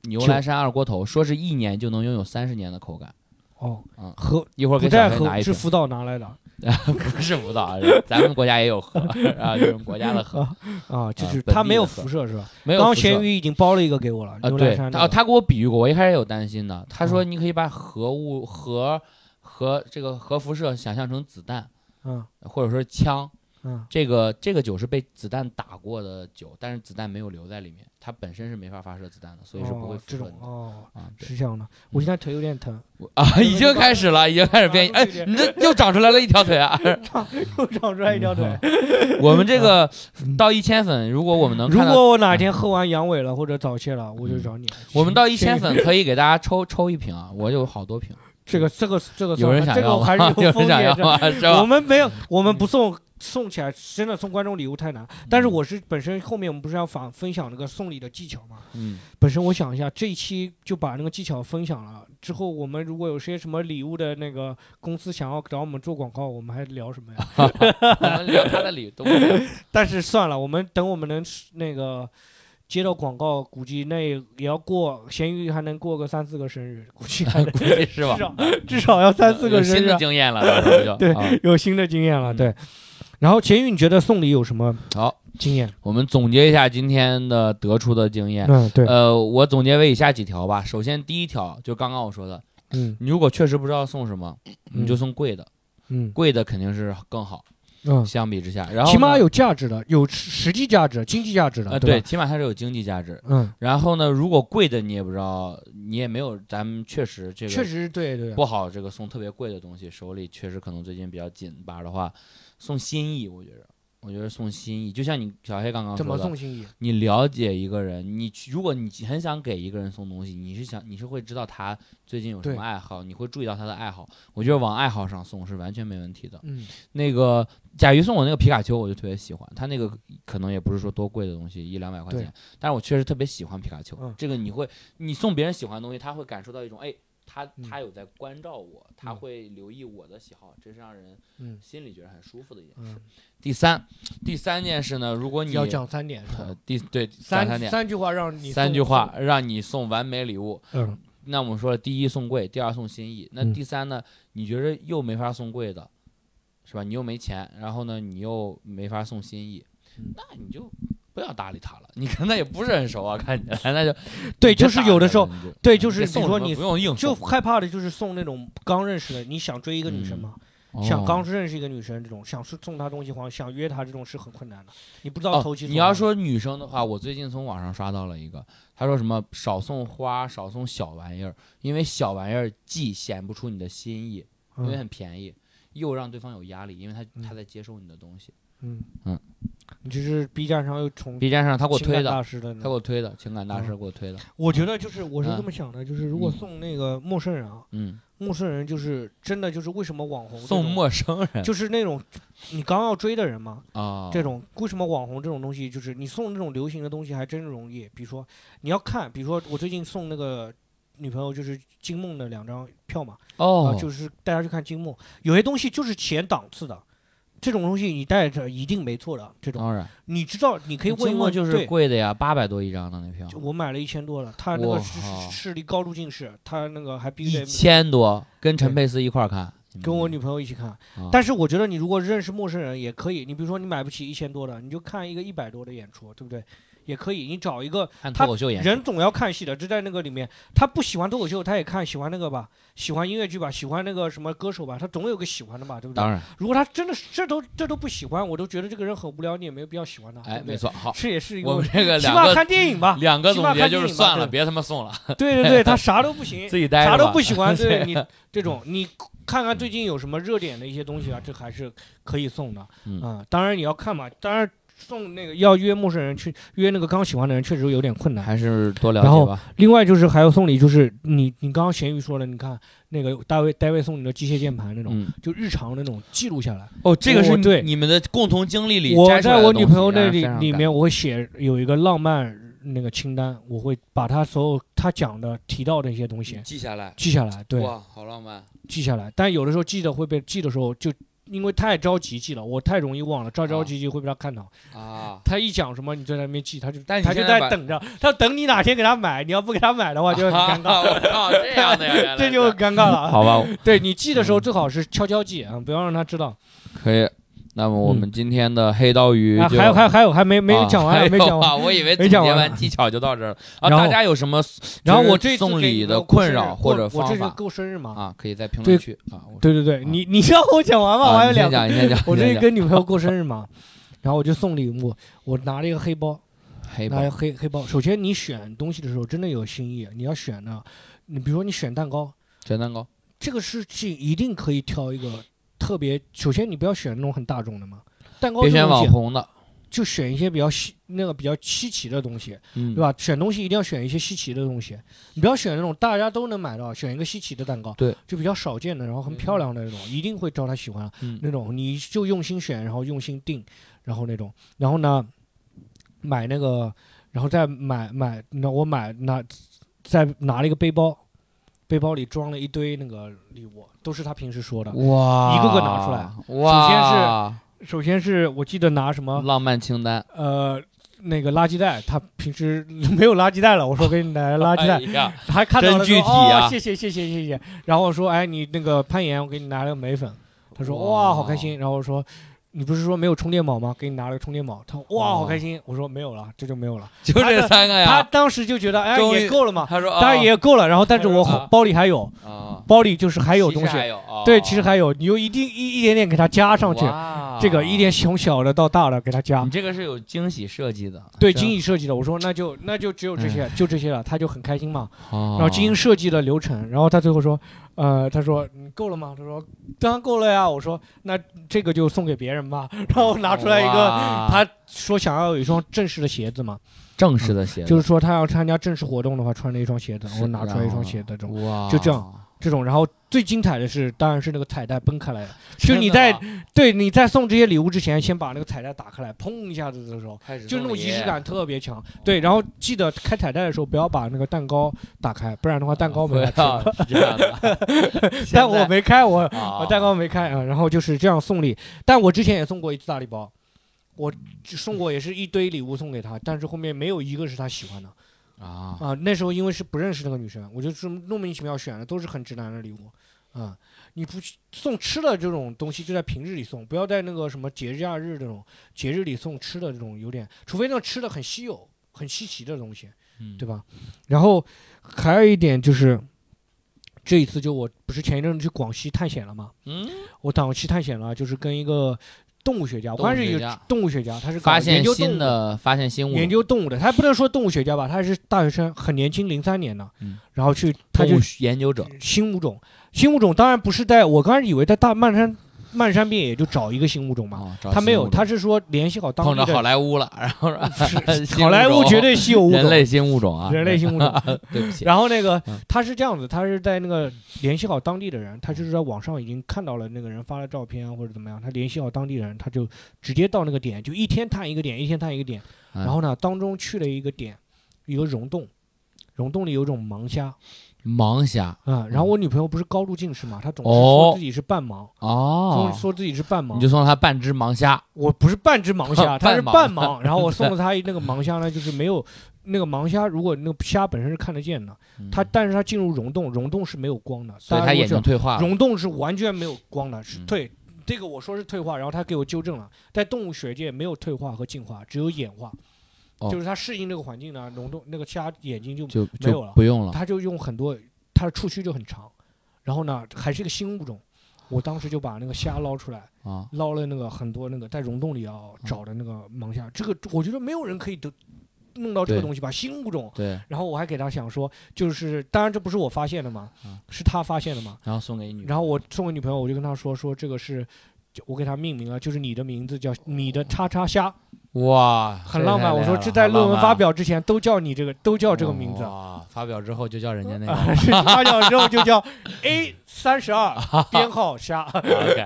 Speaker 2: 牛栏山二锅头，说是一年就能拥有三十年的口感。
Speaker 1: 哦
Speaker 2: 嗯，
Speaker 1: 核
Speaker 2: 一会儿给小黑拿一瓶，
Speaker 1: 是福岛拿来的
Speaker 2: 不是福岛，咱们国家也有核啊，这种国家的核
Speaker 1: 啊，就是它 没有辐射是吧？
Speaker 2: 没有
Speaker 1: 刚刚咸鱼已经包了一个给我了，
Speaker 2: 啊，
Speaker 1: 牛
Speaker 2: 对，
Speaker 1: 栏山那个
Speaker 2: 他他给我比喻过，我一开始有担心的。他说
Speaker 1: 嗯
Speaker 2: 你可以把核物核核这个核辐射想象成子弹，
Speaker 1: 嗯
Speaker 2: 或者说枪。
Speaker 1: 嗯
Speaker 2: 这个这个酒是被子弹打过的酒，但是子弹没有留在里面，它本身是没法发射子弹的，所以是不会
Speaker 1: 哦这
Speaker 2: 辐射的。
Speaker 1: 种哦是这样的，我现在腿有点疼，
Speaker 2: 啊，已经开始了，已经开始变，哎，你这又长出来了一条腿啊！
Speaker 1: 又长出来一条腿。
Speaker 2: 我们这个到一千粉，如果我们能
Speaker 1: 如果我哪天喝完阳痿了或者早泄了，我就找你。
Speaker 2: 我们到一千粉，可以给大家抽抽一瓶啊，我有好多瓶，
Speaker 1: 这个这个这个
Speaker 2: 有人想要吗？
Speaker 1: 个还是
Speaker 2: 有
Speaker 1: 风险的。
Speaker 2: 人想要吗？是吧？
Speaker 1: 我们没有，我们不送送起来，真的送观众礼物太难。但是
Speaker 2: 嗯
Speaker 1: 我是本身后面我们不是要访分享那个送礼的技巧嘛？
Speaker 2: 嗯，
Speaker 1: 本身我想一下，这一期就把那个技巧分享了。之后我们如果有些什么礼物的那个公司想要找我们做广告，我们还聊什么呀？
Speaker 2: 我 们聊他的礼物
Speaker 1: 但是算了，我们等我们能那个接到广告，估计那也要过咸鱼还能过个三四个生日，估计还 能
Speaker 2: 估计是吧
Speaker 1: 至？少至少要三四个生日啊，
Speaker 2: 经验了，
Speaker 1: 对
Speaker 2: 啊
Speaker 1: 有新的经验了。
Speaker 2: 嗯
Speaker 1: 对，然后咸鱼，你觉得送礼有什么
Speaker 2: 好，
Speaker 1: 经验？
Speaker 2: 我们总结一下今天的得出的经验。
Speaker 1: 嗯，对，
Speaker 2: 呃，我总结为以下几条吧。首先，第一条就刚刚我说的，
Speaker 1: 嗯
Speaker 2: 你如果确实不知道送什么，你就
Speaker 1: 嗯
Speaker 2: 送贵的，
Speaker 1: 嗯
Speaker 2: 贵的肯定是更好。
Speaker 1: 嗯，
Speaker 2: 相比之下，然后
Speaker 1: 起码有价值的，有实际价值、经济价值的，
Speaker 2: 呃对，起码它是有经济价值。
Speaker 1: 嗯，
Speaker 2: 然后呢，如果贵的你也不知道，你也没有，咱们确实这个
Speaker 1: 确实对对，
Speaker 2: 不好，这个送特别贵的东西，手里确实可能最近比较紧巴的话，送心意，我觉得，我觉得送心意，就像你小黑刚刚
Speaker 1: 怎么送心意？
Speaker 2: 你了解一个人，你去如果你很想给一个人送东西，你是想你是会知道他最近有什么爱好，你会注意到他的爱好，我觉得往爱好上送是完全没问题的。
Speaker 1: 嗯，
Speaker 2: 那个甲鱼送我那个皮卡丘，我就特别喜欢，他那个可能也不是说多贵的东西，一两百块
Speaker 1: 对
Speaker 2: 钱，但是我确实特别喜欢皮卡丘。
Speaker 1: 嗯
Speaker 2: 这个你会，你送别人喜欢的东西，他会感受到一种，哎，他
Speaker 1: 嗯
Speaker 2: 他有在关照我，他
Speaker 1: 嗯
Speaker 2: 会留意我的喜好，这是让人
Speaker 1: 嗯
Speaker 2: 心里觉得很舒服的一件事。
Speaker 1: 嗯，
Speaker 2: 第三，第三件事呢，如果你
Speaker 1: 要讲三点是吧
Speaker 2: 呃，第对讲
Speaker 1: 三
Speaker 2: 三点，
Speaker 1: 三句话让你送
Speaker 2: 三句话，让你送完美礼物。
Speaker 1: 嗯，
Speaker 2: 那我们说了，第一送贵，第二送心意。那
Speaker 1: 嗯
Speaker 2: 第三呢？你觉得又没法送贵的，是吧？你又没钱，然后呢，你又没法送心意，
Speaker 1: 嗯
Speaker 2: 那你就不要搭理他了。你跟他也不是很熟啊，看起来那 就
Speaker 1: 对，就是有的时候，对，
Speaker 2: 嗯
Speaker 1: 就是
Speaker 2: 送
Speaker 1: 你说你
Speaker 2: 不用硬
Speaker 1: 就害怕的就是送那种刚认识的，你想追一个女生吗，想
Speaker 2: 哦
Speaker 1: 刚认识一个女生这种，想送送她东西，或者想约她这种是很困难的，你不知道
Speaker 2: 哦
Speaker 1: 投其，所
Speaker 2: 你要说女生的话，我最近从网上刷到了一个，他说什么少送花，少送小玩意儿，因为小玩意儿既显不出你的心意，因为
Speaker 1: 嗯
Speaker 2: 很便宜，又让对方有压力，因为他
Speaker 1: 嗯。
Speaker 2: 他在接受你的东西。
Speaker 1: 嗯。
Speaker 2: 嗯，
Speaker 1: 你就是 B 站上又重
Speaker 2: B 站上他给我推的，
Speaker 1: 大师的，
Speaker 2: 他给我推的，情感大师
Speaker 1: 嗯。
Speaker 2: 给我推的。
Speaker 1: 我觉得就是我是
Speaker 2: 嗯。
Speaker 1: 这么想的，就是如果
Speaker 2: 嗯。
Speaker 1: 送那个陌生人啊，
Speaker 2: 嗯，
Speaker 1: 陌生人就是真的就是为什么网红
Speaker 2: 送陌生人。
Speaker 1: 就是那种你刚要追的人嘛，
Speaker 2: 啊，
Speaker 1: 这种为什么网红这种东西，就是你送这种流行的东西还真容易。比如说你要看，比如说我最近送那个女朋友就是金梦的两张票嘛，
Speaker 2: 哦
Speaker 1: 啊，，就是带她去看金梦，有些东西就是前档次的。这种东西你带着一定没错的，这种
Speaker 2: 当然，
Speaker 1: 你知道，你可以问一问，
Speaker 2: 金梦就是贵的呀，八百多一张的那票，
Speaker 1: 我买了一千多了，他那个视视力高度近视，他那个还必须
Speaker 2: 一千多，跟陈佩斯一块儿看，
Speaker 1: 跟我
Speaker 2: 嗯
Speaker 1: 女朋友一起看。
Speaker 2: 啊
Speaker 1: 但是我觉得你如果认识陌生人也可以，你比如说你买不起一千多的，你就看一个一百多的演出，对不对？也可以，你找一个
Speaker 2: 看
Speaker 1: 他
Speaker 2: 脱口秀演出，
Speaker 1: 人总要看戏的，就在那个里面，他不喜欢脱口秀，他也看，喜欢那个吧，喜欢音乐剧吧，喜欢那个什么歌手吧，他总有个喜欢的吧，对不对
Speaker 2: 当？然，
Speaker 1: 如果他真的是这都这都不喜欢，我都觉得这个人很无聊，你也没有必要喜欢他，对
Speaker 2: 哎？没错，好，
Speaker 1: 这也是一个。
Speaker 2: 我们这个
Speaker 1: 起码看电影吧，
Speaker 2: 两个
Speaker 1: 起码
Speaker 2: 总结就是算了，
Speaker 1: 对
Speaker 2: 别他妈送了，
Speaker 1: 对对对，他啥都不行，
Speaker 2: 自己待
Speaker 1: 啥都不喜欢，对 你这种，你看看最近有什么热点的一些东西啊，这还是可以送的。
Speaker 2: 嗯
Speaker 1: 啊，当然你要看嘛，当然送那个要约陌生人去约那个刚喜欢的人，确实有点困难。
Speaker 2: 还是多了
Speaker 1: 然后
Speaker 2: 解吧。
Speaker 1: 另外就是还要送礼，就是你你刚刚咸鱼说了，你看那个大卫大卫送你的机械键盘那种，
Speaker 2: 嗯，
Speaker 1: 就日常那种记录下来。
Speaker 2: 哦，这个是
Speaker 1: 我对
Speaker 2: 你们的共同经历里
Speaker 1: 我
Speaker 2: 摘出来
Speaker 1: 在我女朋友那里里面，我会写有一个浪漫那个清单，我会把她所有她讲的提到的一些东西
Speaker 2: 记下来，
Speaker 1: 记下来，对，
Speaker 2: 哇，好浪漫。
Speaker 1: 记下来。但有的时候记得会被记的时候就。因为太着急记了，我太容易忘了，着着
Speaker 2: 啊
Speaker 1: 急急会被他看到。
Speaker 2: 啊，
Speaker 1: 他一讲什么，你在那边记，他就
Speaker 2: 但
Speaker 1: 他就
Speaker 2: 在
Speaker 1: 等着，他等你哪天给他买，你要不给他买的话就很尴尬，
Speaker 2: 我靠，这样的呀，
Speaker 1: 这就是尴尬了。
Speaker 2: 好吧，
Speaker 1: 对你记的时候
Speaker 2: 嗯
Speaker 1: 最好是悄悄记啊，不要让他知道。
Speaker 2: 可以。那么我们今天的黑刀鱼
Speaker 1: 啊，还有还有还有还没没讲完，
Speaker 2: 还有
Speaker 1: 没讲完。
Speaker 2: 啊，我以为总
Speaker 1: 没讲完
Speaker 2: 结完技巧就到这儿了啊。大家有什么
Speaker 1: 然后我这次
Speaker 2: 送礼的困扰或者方
Speaker 1: 法我这是
Speaker 2: 法
Speaker 1: 过生日嘛？
Speaker 2: 啊，可以在评论区啊。
Speaker 1: 对对对，
Speaker 2: 啊
Speaker 1: 你你让我讲完嘛，我还有两个。
Speaker 2: 讲，你先讲。
Speaker 1: 我这跟女朋友过生日嘛，然后我就送礼物，我拿了一个黑包，
Speaker 2: 黑
Speaker 1: 拿了一
Speaker 2: 包
Speaker 1: 个黑黑包。首先你选东西的时候真的有心意，你要选呢，你比如说你选蛋糕，
Speaker 2: 选蛋糕，
Speaker 1: 这个事情一定可以挑一个特别。首先你不要选那种很大众的嘛，蛋糕
Speaker 2: 别选网红的，
Speaker 1: 就选一些比较稀那个比较稀奇的东西，
Speaker 2: 嗯，
Speaker 1: 对？吧？选东西一定要选一些稀奇的东西，你不要选那种大家都能买到，选一个稀奇的蛋糕，
Speaker 2: 对，
Speaker 1: 就比较少见的，然后很漂亮的那种，一定会招他喜欢。
Speaker 2: 嗯
Speaker 1: 那种你就用心选，然后用心定，然后那种，然后呢，买那个，然后再买买，那我买拿再拿了一个背包，背包里装了一堆那个礼物，都是他平时说的。
Speaker 2: 哇，
Speaker 1: 一个个拿出来
Speaker 2: 哇，
Speaker 1: 首先是我记得拿什么，
Speaker 2: 浪漫清单，
Speaker 1: 呃，那个垃圾袋，他平时 没有垃圾袋了，我说给你来垃圾袋
Speaker 2: 哎，呀，
Speaker 1: 还看到了
Speaker 2: 真具体啊
Speaker 1: 哦，谢谢谢谢谢谢。然后我说，哎，你那个攀岩，我给你拿了个眉粉。他说
Speaker 2: 哇
Speaker 1: 哇，好开心。然后我说，你不是说没有充电宝吗？给你拿了个充电宝。他说哇，好开心。我说没有了，这就没有了。
Speaker 2: 就这三个呀。
Speaker 1: 他当时就觉得哎也够了嘛，
Speaker 2: 他说，
Speaker 1: 当然也够了。然后但是我包里还有，
Speaker 2: 啊，
Speaker 1: 包里就是还有东西。对，其实还有，你就一定一一点点给它加上去。这个一点从小的到大的给他加
Speaker 2: 你，这个是有惊喜设计的，
Speaker 1: 对，惊喜设计的。我说那就那就只有这些，就这些了，他就很开心嘛。
Speaker 2: 哦
Speaker 1: 然后精心设计的流程，然后他最后说，呃，他说你够了吗？他说当然够了呀。我说那这个就送给别人吧。然后拿出来一个，
Speaker 2: 哇。
Speaker 1: 他说想要有一双正式的鞋子嘛，
Speaker 2: 正式的鞋子，
Speaker 1: 就是说他要参加正式活动的话，穿的一双鞋子，
Speaker 2: 是
Speaker 1: 我拿出来一双鞋子这种。
Speaker 2: 哇，
Speaker 1: 就这样这种。然后最精彩的是，当然是那个彩带崩开来的，就你在对你在送这些礼物之前，先把那个彩带打开来，砰一下子的时候。就那种仪式感特别强，对，然后记得开彩带的时候不要把那个蛋糕打开，不然的话蛋糕没法吃了。
Speaker 2: 是这样的，
Speaker 1: 但我没开，我
Speaker 2: 啊
Speaker 1: 我蛋糕没开啊，然后就是这样送礼。但我之前也送过一次大礼包，我送过也是一堆礼物送给他，但是后面没有一个是他喜欢的
Speaker 2: 啊，
Speaker 1: 啊。那时候因为是不认识那个女生，我就是莫名其妙选的，都是很直男的礼物啊。你不去送吃的这种东西，就在平日里送，不要在那个什么节假日这种节日里送吃的这种，有点，除非那种吃的很稀有、很稀奇的东西。
Speaker 2: 嗯
Speaker 1: 对吧？然后还有一点就是，这一次就我不是前一阵子去广西探险了吗？
Speaker 2: 嗯，
Speaker 1: 我广西探险了，就是跟一个动物学家，我是一个动物学家，他是搞
Speaker 2: 发现
Speaker 1: 研究动物
Speaker 2: 新的，发现新物。种，
Speaker 1: 研究动物的，他不能说动物学家吧，他是大学生，很年轻，零三年的，
Speaker 2: 嗯。
Speaker 1: 然后去他就
Speaker 2: 研究者，
Speaker 1: 新物种，新物种当然不是在我刚开始以为在大漫山漫山遍野就找一个新物种嘛，他没有，他是说联系好当
Speaker 2: 碰着好莱坞了，然后
Speaker 1: 是 好莱坞绝对稀有物种，
Speaker 2: 人类新物种啊，
Speaker 1: 人类新物种。
Speaker 2: 对不起，
Speaker 1: 然后那个
Speaker 2: 嗯。
Speaker 1: 他是这样子，他是在那个联系好当地的人，他就是在网上已经看到了那个人发了照片啊或者怎么样，他联系好当地人，他就直接到那个点，就一天探一个点，一天探一个点。
Speaker 2: 嗯。
Speaker 1: 然后呢，当中去了一个点，一个溶洞，溶洞里有种盲虾
Speaker 2: 盲侠
Speaker 1: 啊、然后我女朋友不是高度近视嘛，她总是
Speaker 2: 哦。
Speaker 1: 说自己是半盲，
Speaker 2: 哦。
Speaker 1: 说，说自己是半盲
Speaker 2: 你。就送她半只盲虾，
Speaker 1: 我不是半只盲虾，她是
Speaker 2: 半
Speaker 1: 半
Speaker 2: 盲
Speaker 1: 盲。然后我送了她一那个盲虾呢，就是没有那个盲虾，如果那个虾本身是看得见的，它但是它进入溶洞，溶洞是没有光的，
Speaker 2: 嗯所以它眼
Speaker 1: 大家如果知道
Speaker 2: 睛退化，
Speaker 1: 溶洞是完全没有光的，是
Speaker 2: 嗯。
Speaker 1: 退。这个我说是退化，然后他给我纠正了，在动物学界没有退化和进化，只有演化，
Speaker 2: 哦。
Speaker 1: 就是它适应这个环境呢，溶洞那个虾眼睛就
Speaker 2: 就
Speaker 1: 没有了
Speaker 2: 就不用了，
Speaker 1: 它就用很多，它的触须就很长，然后呢还是一个新物种，我当时就把那个虾捞出来，
Speaker 2: 啊，
Speaker 1: 捞了那个很多那个在溶洞里要找的那个盲虾，这个我觉得没有人可以得弄到这个
Speaker 2: 对。
Speaker 1: 东西吧，新物种。
Speaker 2: 对，
Speaker 1: 然后我还给他想说，就是当然这不是我发现的嘛
Speaker 2: 嗯，
Speaker 1: 是他发现的嘛。
Speaker 2: 然后送给女，
Speaker 1: 然后我送给女朋友，我就跟她说说这个是，就我给他命名了，就是你的名字叫你的叉叉虾，
Speaker 2: 哇，
Speaker 1: 很浪漫。我说这
Speaker 2: 这
Speaker 1: 在论文发表之前都叫你这个，都叫这个名字。
Speaker 2: 哇，发表之后就叫人家那
Speaker 1: 啊，
Speaker 2: 个
Speaker 1: 是发表之后就叫 A 三十二 编号虾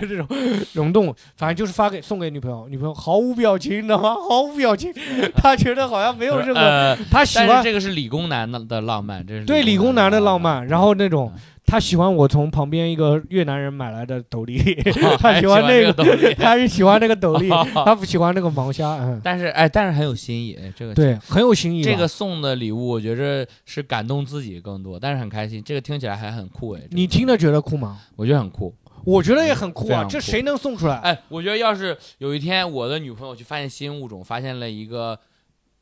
Speaker 1: 这种溶洞，反正就是发给送给女朋友，女朋友毫无表情，你知道吗？毫无表情，她觉得好像没有任何，
Speaker 2: 呃，
Speaker 1: 她喜欢
Speaker 2: 这个是理工男的的浪漫，这是
Speaker 1: 对理工男的浪漫，然后那种
Speaker 2: 嗯
Speaker 1: 她喜欢我从旁边一个越南人买来的斗笠，她
Speaker 2: 还
Speaker 1: 喜欢那
Speaker 2: 个 东西，
Speaker 1: 她是喜欢那个斗笠，他不喜欢那个盲虾，嗯，
Speaker 2: 但是哎，但是很有新意，哎，这个
Speaker 1: 对，很有新意。
Speaker 2: 这个送的礼物，我觉着是感动自己更多，但是很开心。这个听起来还很酷哎，这个
Speaker 1: 你听着觉得酷吗？
Speaker 2: 我觉得很酷。
Speaker 1: 我觉得也很酷啊，
Speaker 2: 酷
Speaker 1: 这谁能送出来？
Speaker 2: 哎，我觉得要是有一天我的女朋友去发现新物种，发现了一个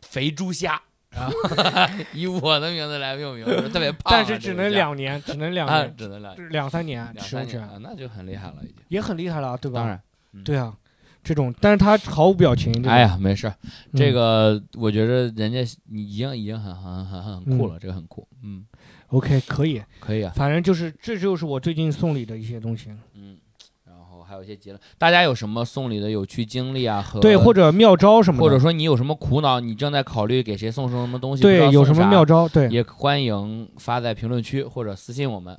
Speaker 2: 肥猪虾，然 后以我的名字来命名，就 是特别胖啊，
Speaker 1: 但是 只能两年，只能两
Speaker 2: 啊，
Speaker 1: 年，
Speaker 2: 只能两
Speaker 1: 两三年
Speaker 2: 两
Speaker 1: 使用权
Speaker 2: 三年啊，那就很厉害了，已经。
Speaker 1: 也很厉害了，对吧？
Speaker 2: 当然，
Speaker 1: 对啊，这种，但是他毫无表情。
Speaker 2: 哎，呀，没事这个我觉得人家已经已经很很很很酷了，这个很酷，嗯
Speaker 1: ，OK 可以，
Speaker 2: 可以啊，
Speaker 1: 反正就是这就是我最近送礼的一些东西。
Speaker 2: 嗯。还有一些结论，大家有什么送礼的有趣经历啊？和
Speaker 1: 对，或者妙招什么的，
Speaker 2: 或者说你有什么苦恼，你正在考虑给谁送什么东西，
Speaker 1: 对有什么妙招？对，
Speaker 2: 也欢迎发在评论区或者私信我们，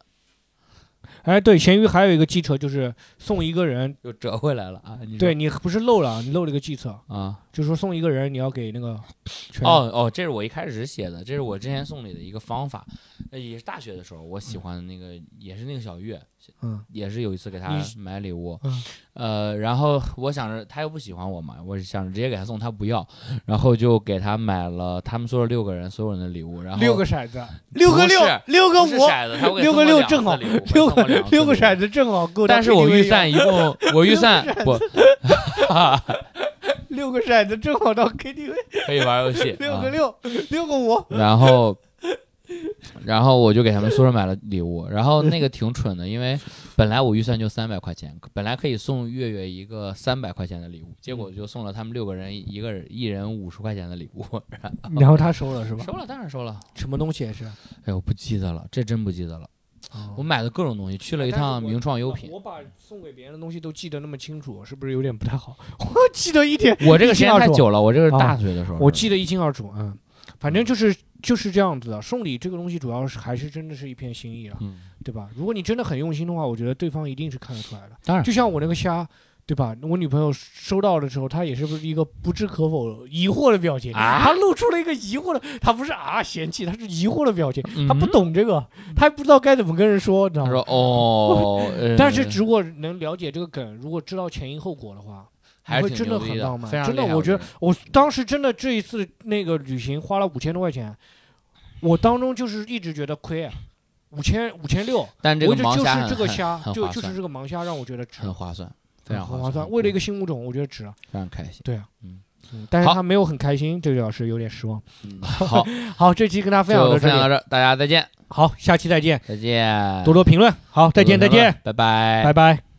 Speaker 1: 哎，对，咸鱼还有一个计策就是送一个人，
Speaker 2: 又折回来了啊！你
Speaker 1: 对你不是漏了，你漏了一个计策，
Speaker 2: 啊，
Speaker 1: 就是说送一个人你要给那个全
Speaker 2: 哦哦，这是我一开始写的，这是我之前送礼的一个方法，呃也是大学的时候我喜欢的那个，也是那个小月，
Speaker 1: 嗯。
Speaker 2: 也是有一次给他买礼物，
Speaker 1: 嗯。
Speaker 2: 呃，然后我想着他又不喜欢我嘛，我想着直接给他送，他不要，然后就给他买了他们宿舍六个人所有人的礼物，然后
Speaker 1: 六个骰子，六个六，六个五，六个六正好六个六个骰子正好够。
Speaker 2: 但是我预算 一共，我预算不
Speaker 1: 六个骰子正好到 KTV，
Speaker 2: 可以玩游戏，啊
Speaker 1: 六个六，六个五，
Speaker 2: 然后，然后我就给他们宿舍买了礼物，然后那个挺蠢的，因为本来我预算就三百块钱，本来可以送月月一个三百块钱的礼物，结果就送了他们六个人一个人一人五十块钱的礼物，
Speaker 1: 然后他收了是吧？
Speaker 2: 收了，当然收了。
Speaker 1: 什么东西也是？
Speaker 2: 哎呦，不记得了，这真不记得了。我
Speaker 1: 我
Speaker 2: 买了各种东西，去了一趟名创优品。
Speaker 1: 我把送给别人的东西都记得那么清楚，是不是有点不太好？我记得一点，
Speaker 2: 我这个时间太久了，我这个是大学的时候，
Speaker 1: 我记得一清二楚。嗯，反正就是就是这样子的。送礼这个东西，主要是还是真的是一片心意了，
Speaker 2: 嗯，
Speaker 1: 对吧？如果你真的很用心的话，我觉得对方一定是看得出来的。
Speaker 2: 当然
Speaker 1: 就像我那个虾，对吧？我女朋友收到的时候，她也是不是一个不置可否、疑惑的表情
Speaker 2: 啊
Speaker 1: 她露出了一个疑惑的，她不是啊嫌弃，她是疑惑的表情。
Speaker 2: 嗯
Speaker 1: 她不懂这个，她还不知道该怎么跟人说，你知道吗？
Speaker 2: 他说哦，呃
Speaker 1: 但是如果能了解这个梗，如果知道前因后果的话，
Speaker 2: 还
Speaker 1: 会真的很浪漫真的我觉得
Speaker 2: 得
Speaker 1: 我当时真的这一次那个旅行花了五千多块钱，我当中就是一直觉得亏啊，五千五千六，
Speaker 2: 但这个
Speaker 1: 就是这个虾，就就是这个盲虾让我觉得值，
Speaker 2: 很划算，非常
Speaker 1: 很划算。，为了一个新物种，我觉得值了。
Speaker 2: 非常开心。
Speaker 1: 对啊，
Speaker 2: 嗯。
Speaker 1: 嗯，但是他没有很开心，这个老师有点失望。
Speaker 2: 嗯，好，
Speaker 1: 好，这期跟大家分享
Speaker 2: 就
Speaker 1: 到这里，
Speaker 2: 分享到这儿，大家再见，
Speaker 1: 好，下期再见，
Speaker 2: 再见，
Speaker 1: 多多评论，好，再见，再见，
Speaker 2: 拜拜，
Speaker 1: 拜拜。